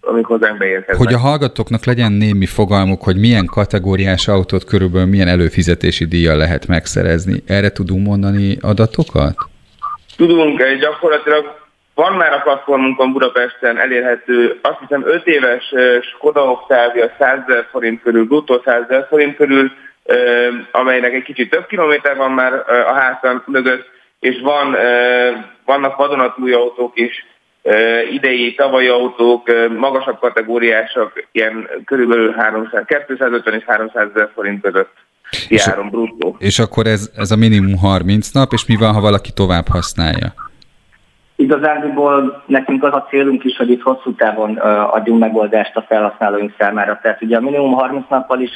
Speaker 13: amik hozzánk beérkeznek.
Speaker 1: Hogy a hallgatóknak legyen némi fogalmuk, hogy milyen kategóriás autót körülbelül milyen előfizetési díjjal lehet megszerezni. Erre tudunk mondani adatokat?
Speaker 13: Tudunk, gyakorlatilag van már a platformunkon Budapesten elérhető, azt hiszem 5 éves Skoda Octavia 100 ezer forint körül, bruttó 100 ezer forint körül, amelynek egy kicsit több kilométer van már a házan mögött, és van, vannak vadonatúj autók is, idei, tavalyi autók, magasabb kategóriások, ilyen körülbelül 300, 250 és 300 ezer forint között járom bruttó.
Speaker 1: És akkor ez, ez a minimum 30 nap, és mi van, ha valaki tovább használja?
Speaker 12: Igazából nekünk az a célunk is, hogy itt hosszú távon adjunk megoldást a felhasználóink számára. Tehát ugye a minimum 30 nappal is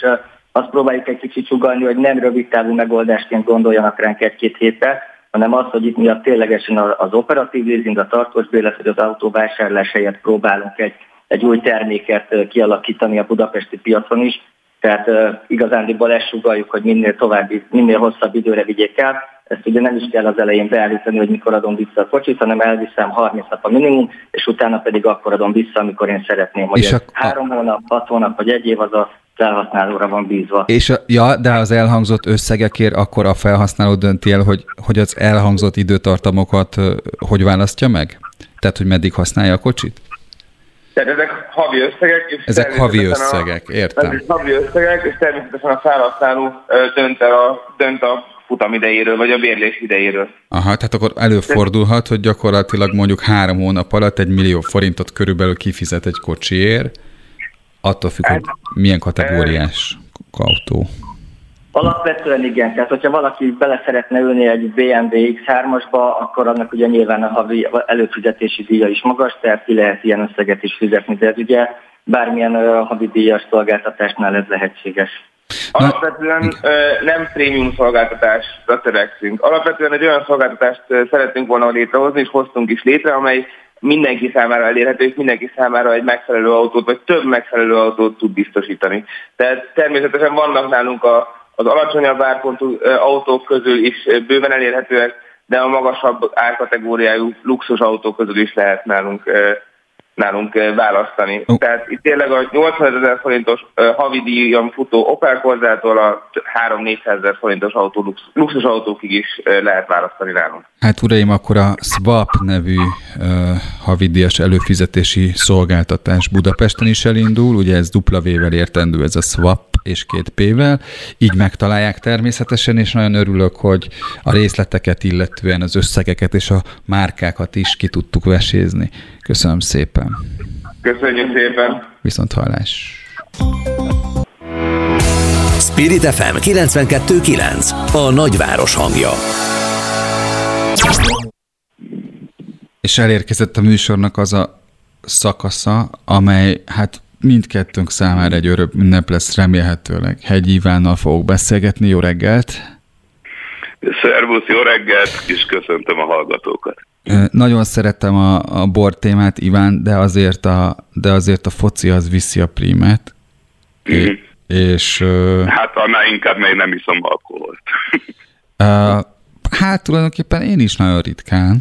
Speaker 12: azt próbáljuk egy kicsit sugalni, hogy nem rövid távú megoldásként gondoljanak ránk egy-két héttel, hanem az, hogy itt miatt ténylegesen az operatív leasing, a tartós bélet, vagy az autó vásárlás helyett próbálunk egy, egy új terméket kialakítani a budapesti piacon is. Tehát igazándiból ezt sugaljuk, hogy minél további, minél hosszabb időre vigyék el, ezt ugye nem is kell az elején beállítani, hogy mikor adom vissza a kocsit, hanem elviszem 30 nap a minimum, és utána pedig akkor adom vissza, amikor én szeretném, hogy és a... három hónap, hat hónap vagy egy év az a felhasználóra van bízva.
Speaker 1: És a, ja, de az elhangzott összegekért akkor a felhasználó dönti el, hogy, hogy az elhangzott időtartamokat hogy választja meg? Tehát, hogy meddig használja a kocsit?
Speaker 13: Tehát ezek havi összegek. És
Speaker 1: ezek havi összegek,
Speaker 13: a,
Speaker 1: értem.
Speaker 13: Ezek havi összegek, és természetesen a felhasználó dönt, a, dönt a futam idejéről, vagy a bérlés idejéről.
Speaker 1: Aha, tehát akkor előfordulhat, hogy gyakorlatilag mondjuk három hónap alatt egy millió forintot körülbelül kifizet egy kocsiért, attól függ, hogy milyen kategóriás autó.
Speaker 12: Alapvetően igen, tehát hogyha valaki bele szeretne ülni egy BMW X3-asba, akkor annak ugye nyilván a havi előfizetési díja is magas, tehát ki lehet ilyen összeget is fizetni, de ez ugye bármilyen havi díjas szolgáltatásnál ez lehetséges.
Speaker 13: Alapvetően nem prémium szolgáltatásra törekszünk. Alapvetően egy olyan szolgáltatást szeretnénk volna létrehozni, és hoztunk is létre, amely mindenki számára elérhető, és mindenki számára egy megfelelő autót, vagy több megfelelő autót tud biztosítani. Tehát természetesen vannak nálunk a, az alacsonyabb árpontú autók közül is bőven elérhetőek, de a magasabb árkategóriájú luxus autók közül is lehet nálunk nálunk választani. Uh. Tehát itt tényleg a 80 ezer forintos uh, havi díjon futó Opel Corzától a 3-400 ezer forintos autó, lux, luxus autókig is lehet választani nálunk.
Speaker 1: Hát uraim, akkor a Swap nevű uh, havidíjas előfizetési szolgáltatás Budapesten is elindul, ugye ez dupla V-vel értendő ez a Swap és két P-vel, így megtalálják természetesen, és nagyon örülök, hogy a részleteket illetően az összegeket és a márkákat is ki tudtuk vesézni. Köszönöm szépen.
Speaker 13: Köszönjük szépen.
Speaker 1: Viszont hallás.
Speaker 2: Spirit FM 92.9 A nagyváros hangja.
Speaker 1: És elérkezett a műsornak az a szakasza, amely hát mindkettőnk számára egy örök ünnep lesz remélhetőleg. Hegy Ivánnal fogok beszélgetni. Jó reggelt!
Speaker 14: Szervusz, jó reggelt, és köszöntöm a hallgatókat.
Speaker 1: Nagyon szeretem a, a bor témát, Iván, de azért a, de azért a foci az viszi a prímet. Mm-hmm. És,
Speaker 14: hát annál inkább, mert én nem iszom alkoholt.
Speaker 1: hát tulajdonképpen én is nagyon ritkán.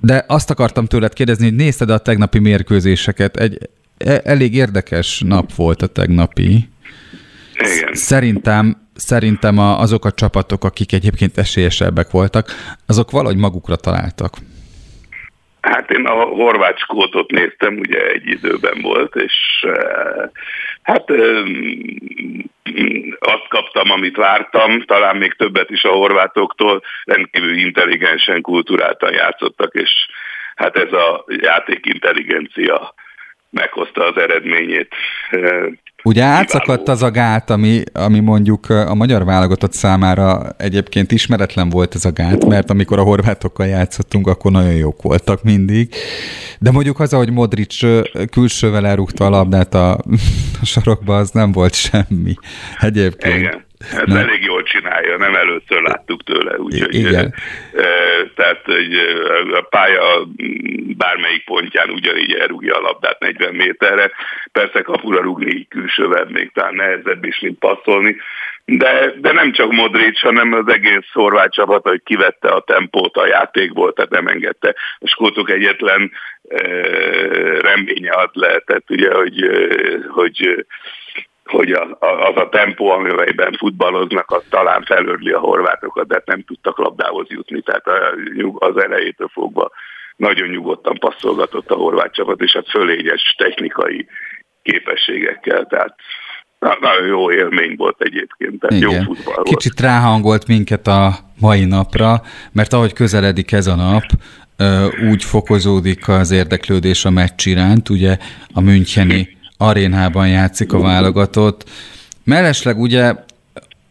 Speaker 1: De azt akartam tőled kérdezni, hogy nézted a tegnapi mérkőzéseket. Egy e, elég érdekes nap volt a tegnapi.
Speaker 14: Igen.
Speaker 1: Szerintem szerintem a, azok a csapatok, akik egyébként esélyesebbek voltak, azok valahogy magukra találtak.
Speaker 14: Hát én a horvát skótot néztem, ugye egy időben volt, és eh, hát azt kaptam, amit vártam, talán még többet is a horvátoktól, rendkívül intelligensen, kulturáltan játszottak, és hát ez a játék intelligencia meghozta az eredményét.
Speaker 1: Ugye átszakadt az a gát, ami, ami mondjuk a magyar válogatott számára egyébként ismeretlen volt ez a gát, mert amikor a horvátokkal játszottunk, akkor nagyon jók voltak mindig. De mondjuk az, ahogy Modric külsővel elrúgta a labdát a, a sarokba, az nem volt semmi egyébként.
Speaker 14: Igen. Hát nem. elég jól csinálja, nem először láttuk tőle, úgyhogy Igen. E, tehát hogy a pálya bármelyik pontján ugyanígy elrúgja a labdát 40 méterre. Persze kapura rúgni így külsővel még talán nehezebb is, mint passzolni, de, de nem csak Modric, hanem az egész horvát csapat, hogy kivette a tempót a játékból, tehát nem engedte. A skótok egyetlen e, reménye ad lehetett, ugye, hogy, hogy hogy az, az a tempó, amiben futballoznak, az talán felörli a horvátokat, de nem tudtak labdához jutni. Tehát az elejétől fogva nagyon nyugodtan passzolgatott a horvát csapat, és hát fölényes technikai képességekkel, tehát nagyon jó élmény volt egyébként, tehát Igen. jó futball volt.
Speaker 1: Kicsit ráhangolt minket a mai napra, mert ahogy közeledik ez a nap, úgy fokozódik az érdeklődés a meccs iránt, ugye a Müncheni arénában játszik a válogatott. Mellesleg ugye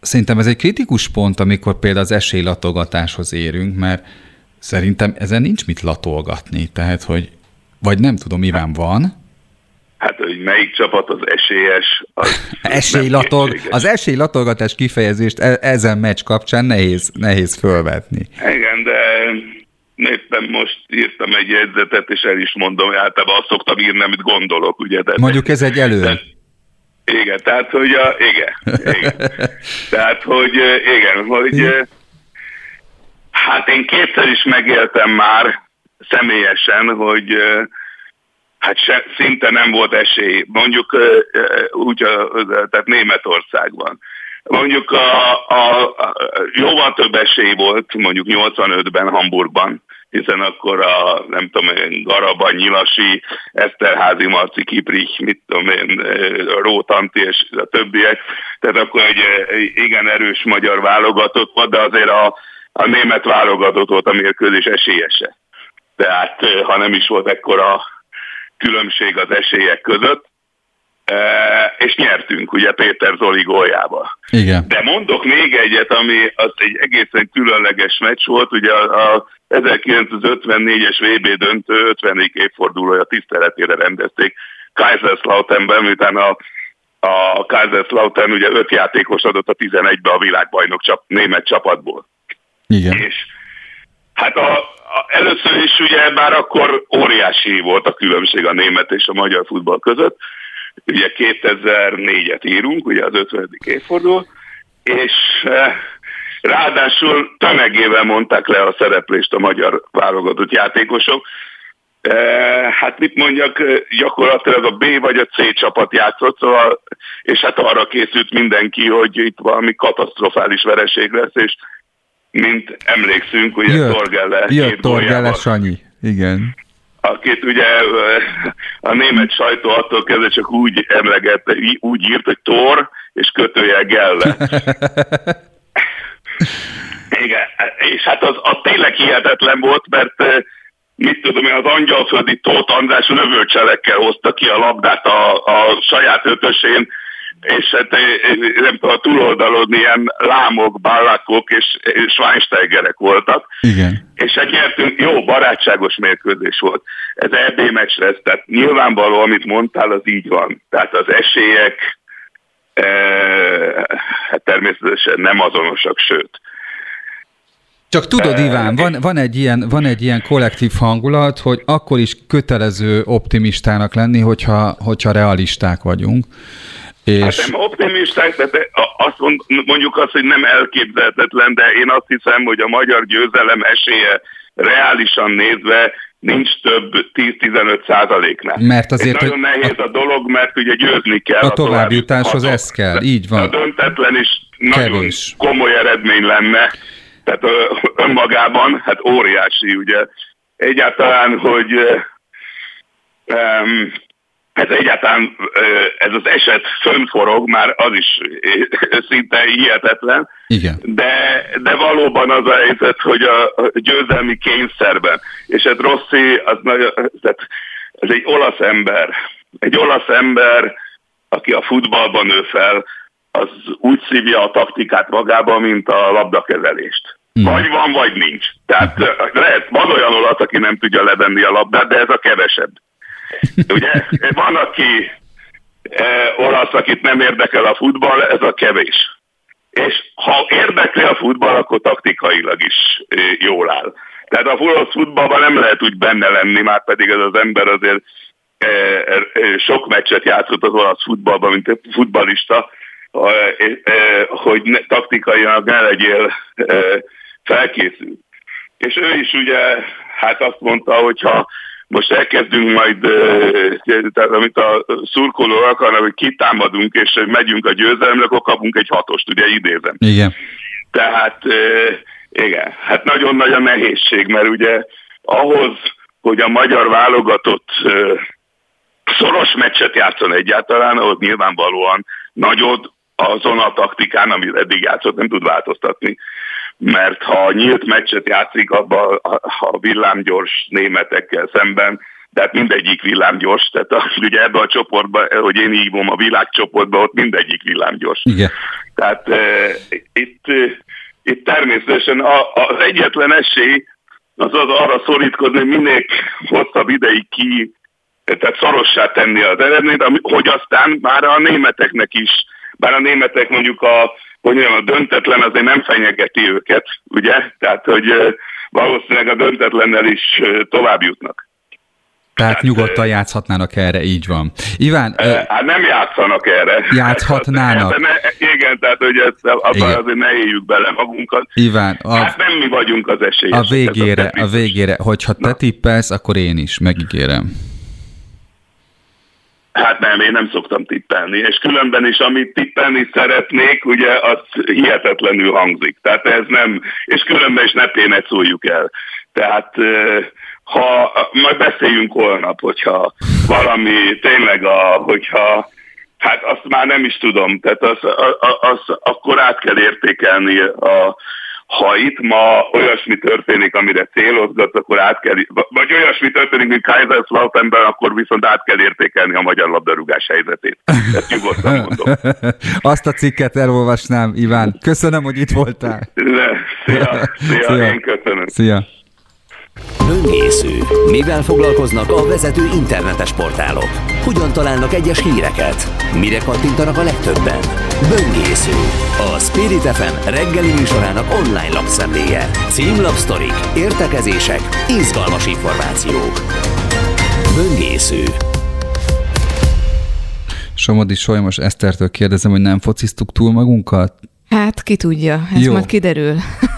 Speaker 1: szerintem ez egy kritikus pont, amikor például az esélylatogatáshoz érünk, mert szerintem ezen nincs mit latolgatni, tehát hogy, vagy nem tudom, Iván van,
Speaker 14: Hát, hogy melyik csapat az esélyes, az
Speaker 1: Esélylatog, az esélylatolgatás kifejezést e- ezen meccs kapcsán nehéz, nehéz fölvetni.
Speaker 14: Igen, de éppen most írtam egy jegyzetet, és el is mondom, általában azt szoktam írni, amit gondolok, ugye. De
Speaker 1: Mondjuk ez egy elő. De,
Speaker 14: igen, tehát, hogy a, igen, igen. tehát, hogy igen, hogy hát én kétszer is megéltem már személyesen, hogy hát se, szinte nem volt esély, mondjuk úgy, tehát Németországban. Mondjuk a, a, a jóval több esély volt, mondjuk 85-ben Hamburgban, hiszen akkor a, nem tudom én, Garaba, Nyilasi, Eszterházi, Marci, Kiprich, mit tudom én, Rótanti és a többiek, tehát akkor egy igen erős magyar válogatott volt, de azért a, a német válogatott volt a mérkőzés esélyese. Tehát ha nem is volt ekkora különbség az esélyek között, és nyertünk, ugye Péter Zoli góljával.
Speaker 1: Igen.
Speaker 14: De mondok még egyet, ami az egy egészen különleges meccs volt, ugye a, a 1954-es VB döntő 50. évfordulója tiszteletére rendezték Kaiserslauternben, miután a, a Kaiserslautern ugye öt játékos adott a 11-be a világbajnok csap, német csapatból.
Speaker 1: Igen.
Speaker 14: És hát a, a, először is ugye már akkor óriási volt a különbség a német és a magyar futball között, ugye 2004-et írunk, ugye az 50. évforduló, és eh, ráadásul tömegével mondták le a szereplést a magyar válogatott játékosok. Eh, hát mit mondjak, gyakorlatilag a B vagy a C csapat játszott, szóval, és hát arra készült mindenki, hogy itt valami katasztrofális vereség lesz, és mint emlékszünk, ugye Torgelle
Speaker 1: jött Torgelle Sanyi, igen
Speaker 14: akit ugye a német sajtó attól kezdve csak úgy emlegette, úgy írt, hogy Tor és kötője Gelle. Igen, és hát az, az tényleg hihetetlen volt, mert mit tudom én, az angyalföldi Tóth András lövőcselekkel hozta ki a labdát a, a saját ötösén, és hát nem tudom, a túloldalon ilyen lámok, ballakok és, és Schweinsteigerek voltak.
Speaker 1: Igen.
Speaker 14: És hát nyertünk, jó, barátságos mérkőzés volt. Ez EB meccs lesz, tehát nyilvánvaló, amit mondtál, az így van. Tehát az esélyek e, hát természetesen nem azonosak, sőt.
Speaker 1: Csak tudod, Iván, van, van, egy ilyen, van egy ilyen kollektív hangulat, hogy akkor is kötelező optimistának lenni, hogyha, hogyha realisták vagyunk.
Speaker 14: És... Hát nem optimisták, de azt mond, mondjuk azt, hogy nem elképzelhetetlen, de én azt hiszem, hogy a magyar győzelem esélye reálisan nézve nincs több 10-15 százaléknál.
Speaker 1: Mert azért,
Speaker 14: Ez nagyon nehéz a, a dolog, mert ugye győzni kell.
Speaker 1: A, a továbbjutáshoz ez kell, így van.
Speaker 14: A döntetlen is nagyon Kevés. komoly eredmény lenne. Tehát önmagában, hát óriási, ugye. Egyáltalán, hogy um, ez egyáltalán ez az eset fönnforog, már az is szinte hihetetlen.
Speaker 1: Igen.
Speaker 14: De, de valóban az a helyzet, hogy a győzelmi kényszerben, és ez Rossi, az nagyon, tehát ez egy olasz ember, egy olasz ember, aki a futballban nő fel, az úgy szívja a taktikát magába, mint a labdakezelést. Mm. Vagy van, vagy nincs. Tehát lehet, van olyan olasz, aki nem tudja levenni a labdát, de ez a kevesebb. Ugye van, aki e, olasz, akit nem érdekel a futball, ez a kevés. És ha érdekli a futball, akkor taktikailag is e, jól áll. Tehát a olasz futballban nem lehet úgy benne lenni, már pedig ez az ember azért e, e, sok meccset játszott az olasz futballban, mint futballista, hogy ne, taktikailag ne legyél felkészült. És ő is ugye, hát azt mondta, hogy ha most elkezdünk majd, tehát amit a szurkoló akarnak, hogy kitámadunk és megyünk a győzelemre, akkor kapunk egy hatost, ugye idézem.
Speaker 1: Igen.
Speaker 14: Tehát igen, hát nagyon nagy a nehézség, mert ugye ahhoz, hogy a magyar válogatott szoros meccset játszon egyáltalán, ahhoz nyilvánvalóan nagyot azon a taktikán, amit eddig játszott, nem tud változtatni mert ha nyílt meccset játszik abban a villámgyors németekkel szemben, tehát mindegyik villámgyors, tehát a, ugye ebben a csoportban, hogy én hívom a világcsoportban, ott mindegyik villámgyors.
Speaker 1: Igen.
Speaker 14: Tehát e, itt, itt természetesen a, az egyetlen esély az az arra szorítkozni, hogy minél hosszabb ideig ki, tehát szorossá tenni az eredményt, hogy aztán már a németeknek is, bár a németek mondjuk a hogy mondjam, a döntetlen azért nem fenyegeti őket, ugye? Tehát, hogy valószínűleg a döntetlennel is tovább jutnak.
Speaker 1: Tehát hát, nyugodtan játszhatnának erre, így van. Iván...
Speaker 14: Hát nem játszanak erre.
Speaker 1: Játszhatnának.
Speaker 14: Hát, ne, igen, tehát hogy ezt, abban azért ne éljük bele magunkat.
Speaker 1: Iván, a,
Speaker 14: hát nem mi vagyunk az esélyesek.
Speaker 1: A végére, a végére, hogyha te tippelsz, akkor én is, megígérem.
Speaker 14: Hát nem, én nem szoktam tippelni, és különben is, amit tippelni szeretnék, ugye az hihetetlenül hangzik. Tehát ez nem, és különben is ne szóljuk el. Tehát ha majd beszéljünk holnap, hogyha valami tényleg a, hogyha Hát azt már nem is tudom, tehát az, az, az, akkor át kell értékelni a, ha itt ma olyasmi történik, amire célozgat, akkor át kell, vagy olyasmi történik, mint Kaiserslauternben, akkor viszont át kell értékelni a magyar labdarúgás helyzetét. Ezt nyugodtan mondom.
Speaker 1: Azt a cikket elolvasnám, Iván. Köszönöm, hogy itt voltál.
Speaker 14: Szia, szia, szia, én köszönöm.
Speaker 1: Szia.
Speaker 2: Böngésző. Mivel foglalkoznak a vezető internetes portálok? Hogyan találnak egyes híreket? Mire kattintanak a legtöbben? Böngésző. A Spirit FM reggeli műsorának online lapszemléje. Címlapsztorik, értekezések, izgalmas információk. Böngésző.
Speaker 1: Somodi Solymos Esztertől kérdezem, hogy nem fociztuk túl magunkat?
Speaker 15: Hát ki tudja, ez Jó. majd kiderül.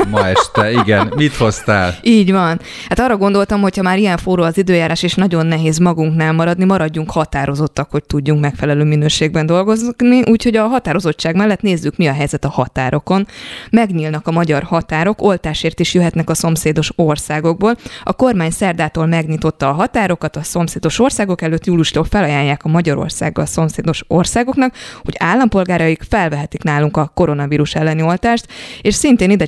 Speaker 1: Ma este, igen. Mit hoztál?
Speaker 15: Így van. Hát arra gondoltam, hogy ha már ilyen forró az időjárás, és nagyon nehéz magunknál maradni, maradjunk határozottak, hogy tudjunk megfelelő minőségben dolgozni. Úgyhogy a határozottság mellett nézzük, mi a helyzet a határokon. Megnyílnak a magyar határok, oltásért is jöhetnek a szomszédos országokból. A kormány szerdától megnyitotta a határokat, a szomszédos országok előtt júliustól felajánlják a Magyarországgal szomszédos országoknak, hogy állampolgáraik felvehetik nálunk a koronavírus elleni oltást, és szintén ide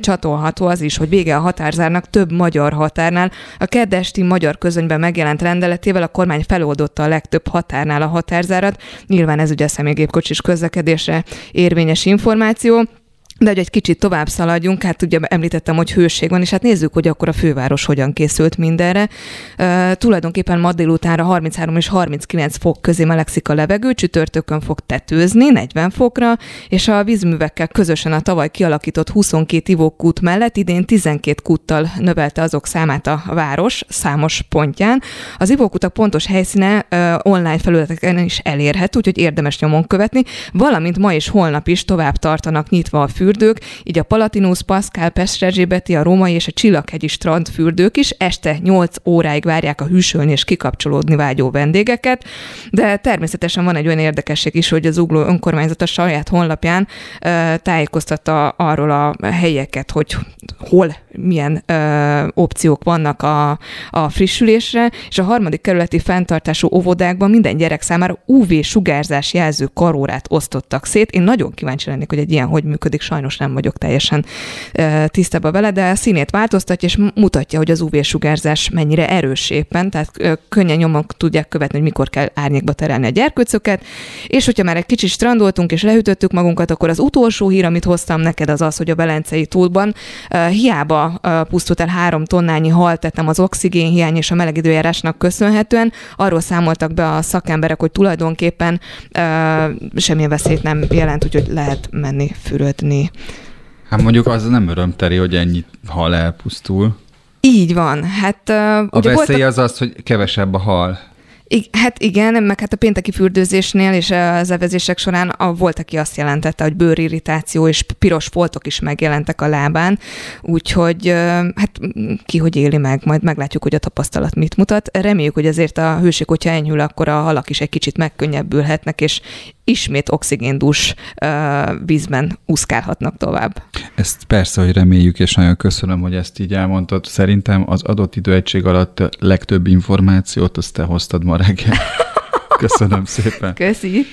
Speaker 15: csatolható az is, hogy vége a határzárnak több magyar határnál. A keddesti magyar közönyben megjelent rendeletével a kormány feloldotta a legtöbb határnál a határzárat. Nyilván ez ugye személygépkocsis közlekedésre érvényes információ. De hogy egy kicsit tovább szaladjunk, hát ugye említettem, hogy hőség van, és hát nézzük, hogy akkor a főváros hogyan készült mindenre. Uh, tulajdonképpen ma délutánra 33 és 39 fok közé melegszik a levegő, csütörtökön fog tetőzni 40 fokra, és a vízművekkel közösen a tavaly kialakított 22 ivókút mellett idén 12 kúttal növelte azok számát a város számos pontján. Az ivókutak pontos helyszíne uh, online felületeken is elérhető, úgyhogy érdemes nyomon követni, valamint ma és holnap is tovább tartanak nyitva a fű fürdők, így a Palatinus, Pascal, Pestrerzsébeti, a római és a Csillaghegyi strandfürdők is este 8 óráig várják a hűsölni és kikapcsolódni vágyó vendégeket, de természetesen van egy olyan érdekesség is, hogy az Ugló önkormányzat a saját honlapján ö, tájékoztatta arról a helyeket, hogy hol milyen ö, opciók vannak a, a frissülésre, és a harmadik kerületi fenntartású óvodákban minden gyerek számára UV sugárzás jelző karórát osztottak szét. Én nagyon kíváncsi lennék, hogy egy ilyen hogy működik, sajnos nem vagyok teljesen tisztában vele, de a színét változtatja, és mutatja, hogy az UV-sugárzás mennyire erős éppen, tehát könnyen nyomon tudják követni, hogy mikor kell árnyékba terelni a gyerkőcöket, és hogyha már egy kicsit strandoltunk és lehűtöttük magunkat, akkor az utolsó hír, amit hoztam neked, az az, hogy a Belencei túlban hiába pusztult el három tonnányi hal tettem az oxigénhiány és a meleg időjárásnak köszönhetően, arról számoltak be a szakemberek, hogy tulajdonképpen semmilyen veszélyt nem jelent, úgyhogy lehet menni fürödni
Speaker 1: Hát mondjuk az nem örömteri, hogy ennyi hal elpusztul.
Speaker 15: Így van. Hát, uh,
Speaker 1: a veszély voltak... az az, hogy kevesebb a hal.
Speaker 15: I- hát igen, meg hát a pénteki fürdőzésnél és az evezések során a, volt, aki azt jelentette, hogy bőrirritáció és piros foltok is megjelentek a lábán, úgyhogy hát ki hogy éli meg, majd meglátjuk, hogy a tapasztalat mit mutat. Reméljük, hogy azért a hőség, hogyha enyhül, akkor a halak is egy kicsit megkönnyebbülhetnek, és ismét oxigéndús vízben úszkálhatnak tovább.
Speaker 1: Ezt persze, hogy reméljük, és nagyon köszönöm, hogy ezt így elmondtad. Szerintem az adott időegység alatt legtöbb információt azt te hoztad ma reggel. Köszönöm szépen.
Speaker 15: Köszi.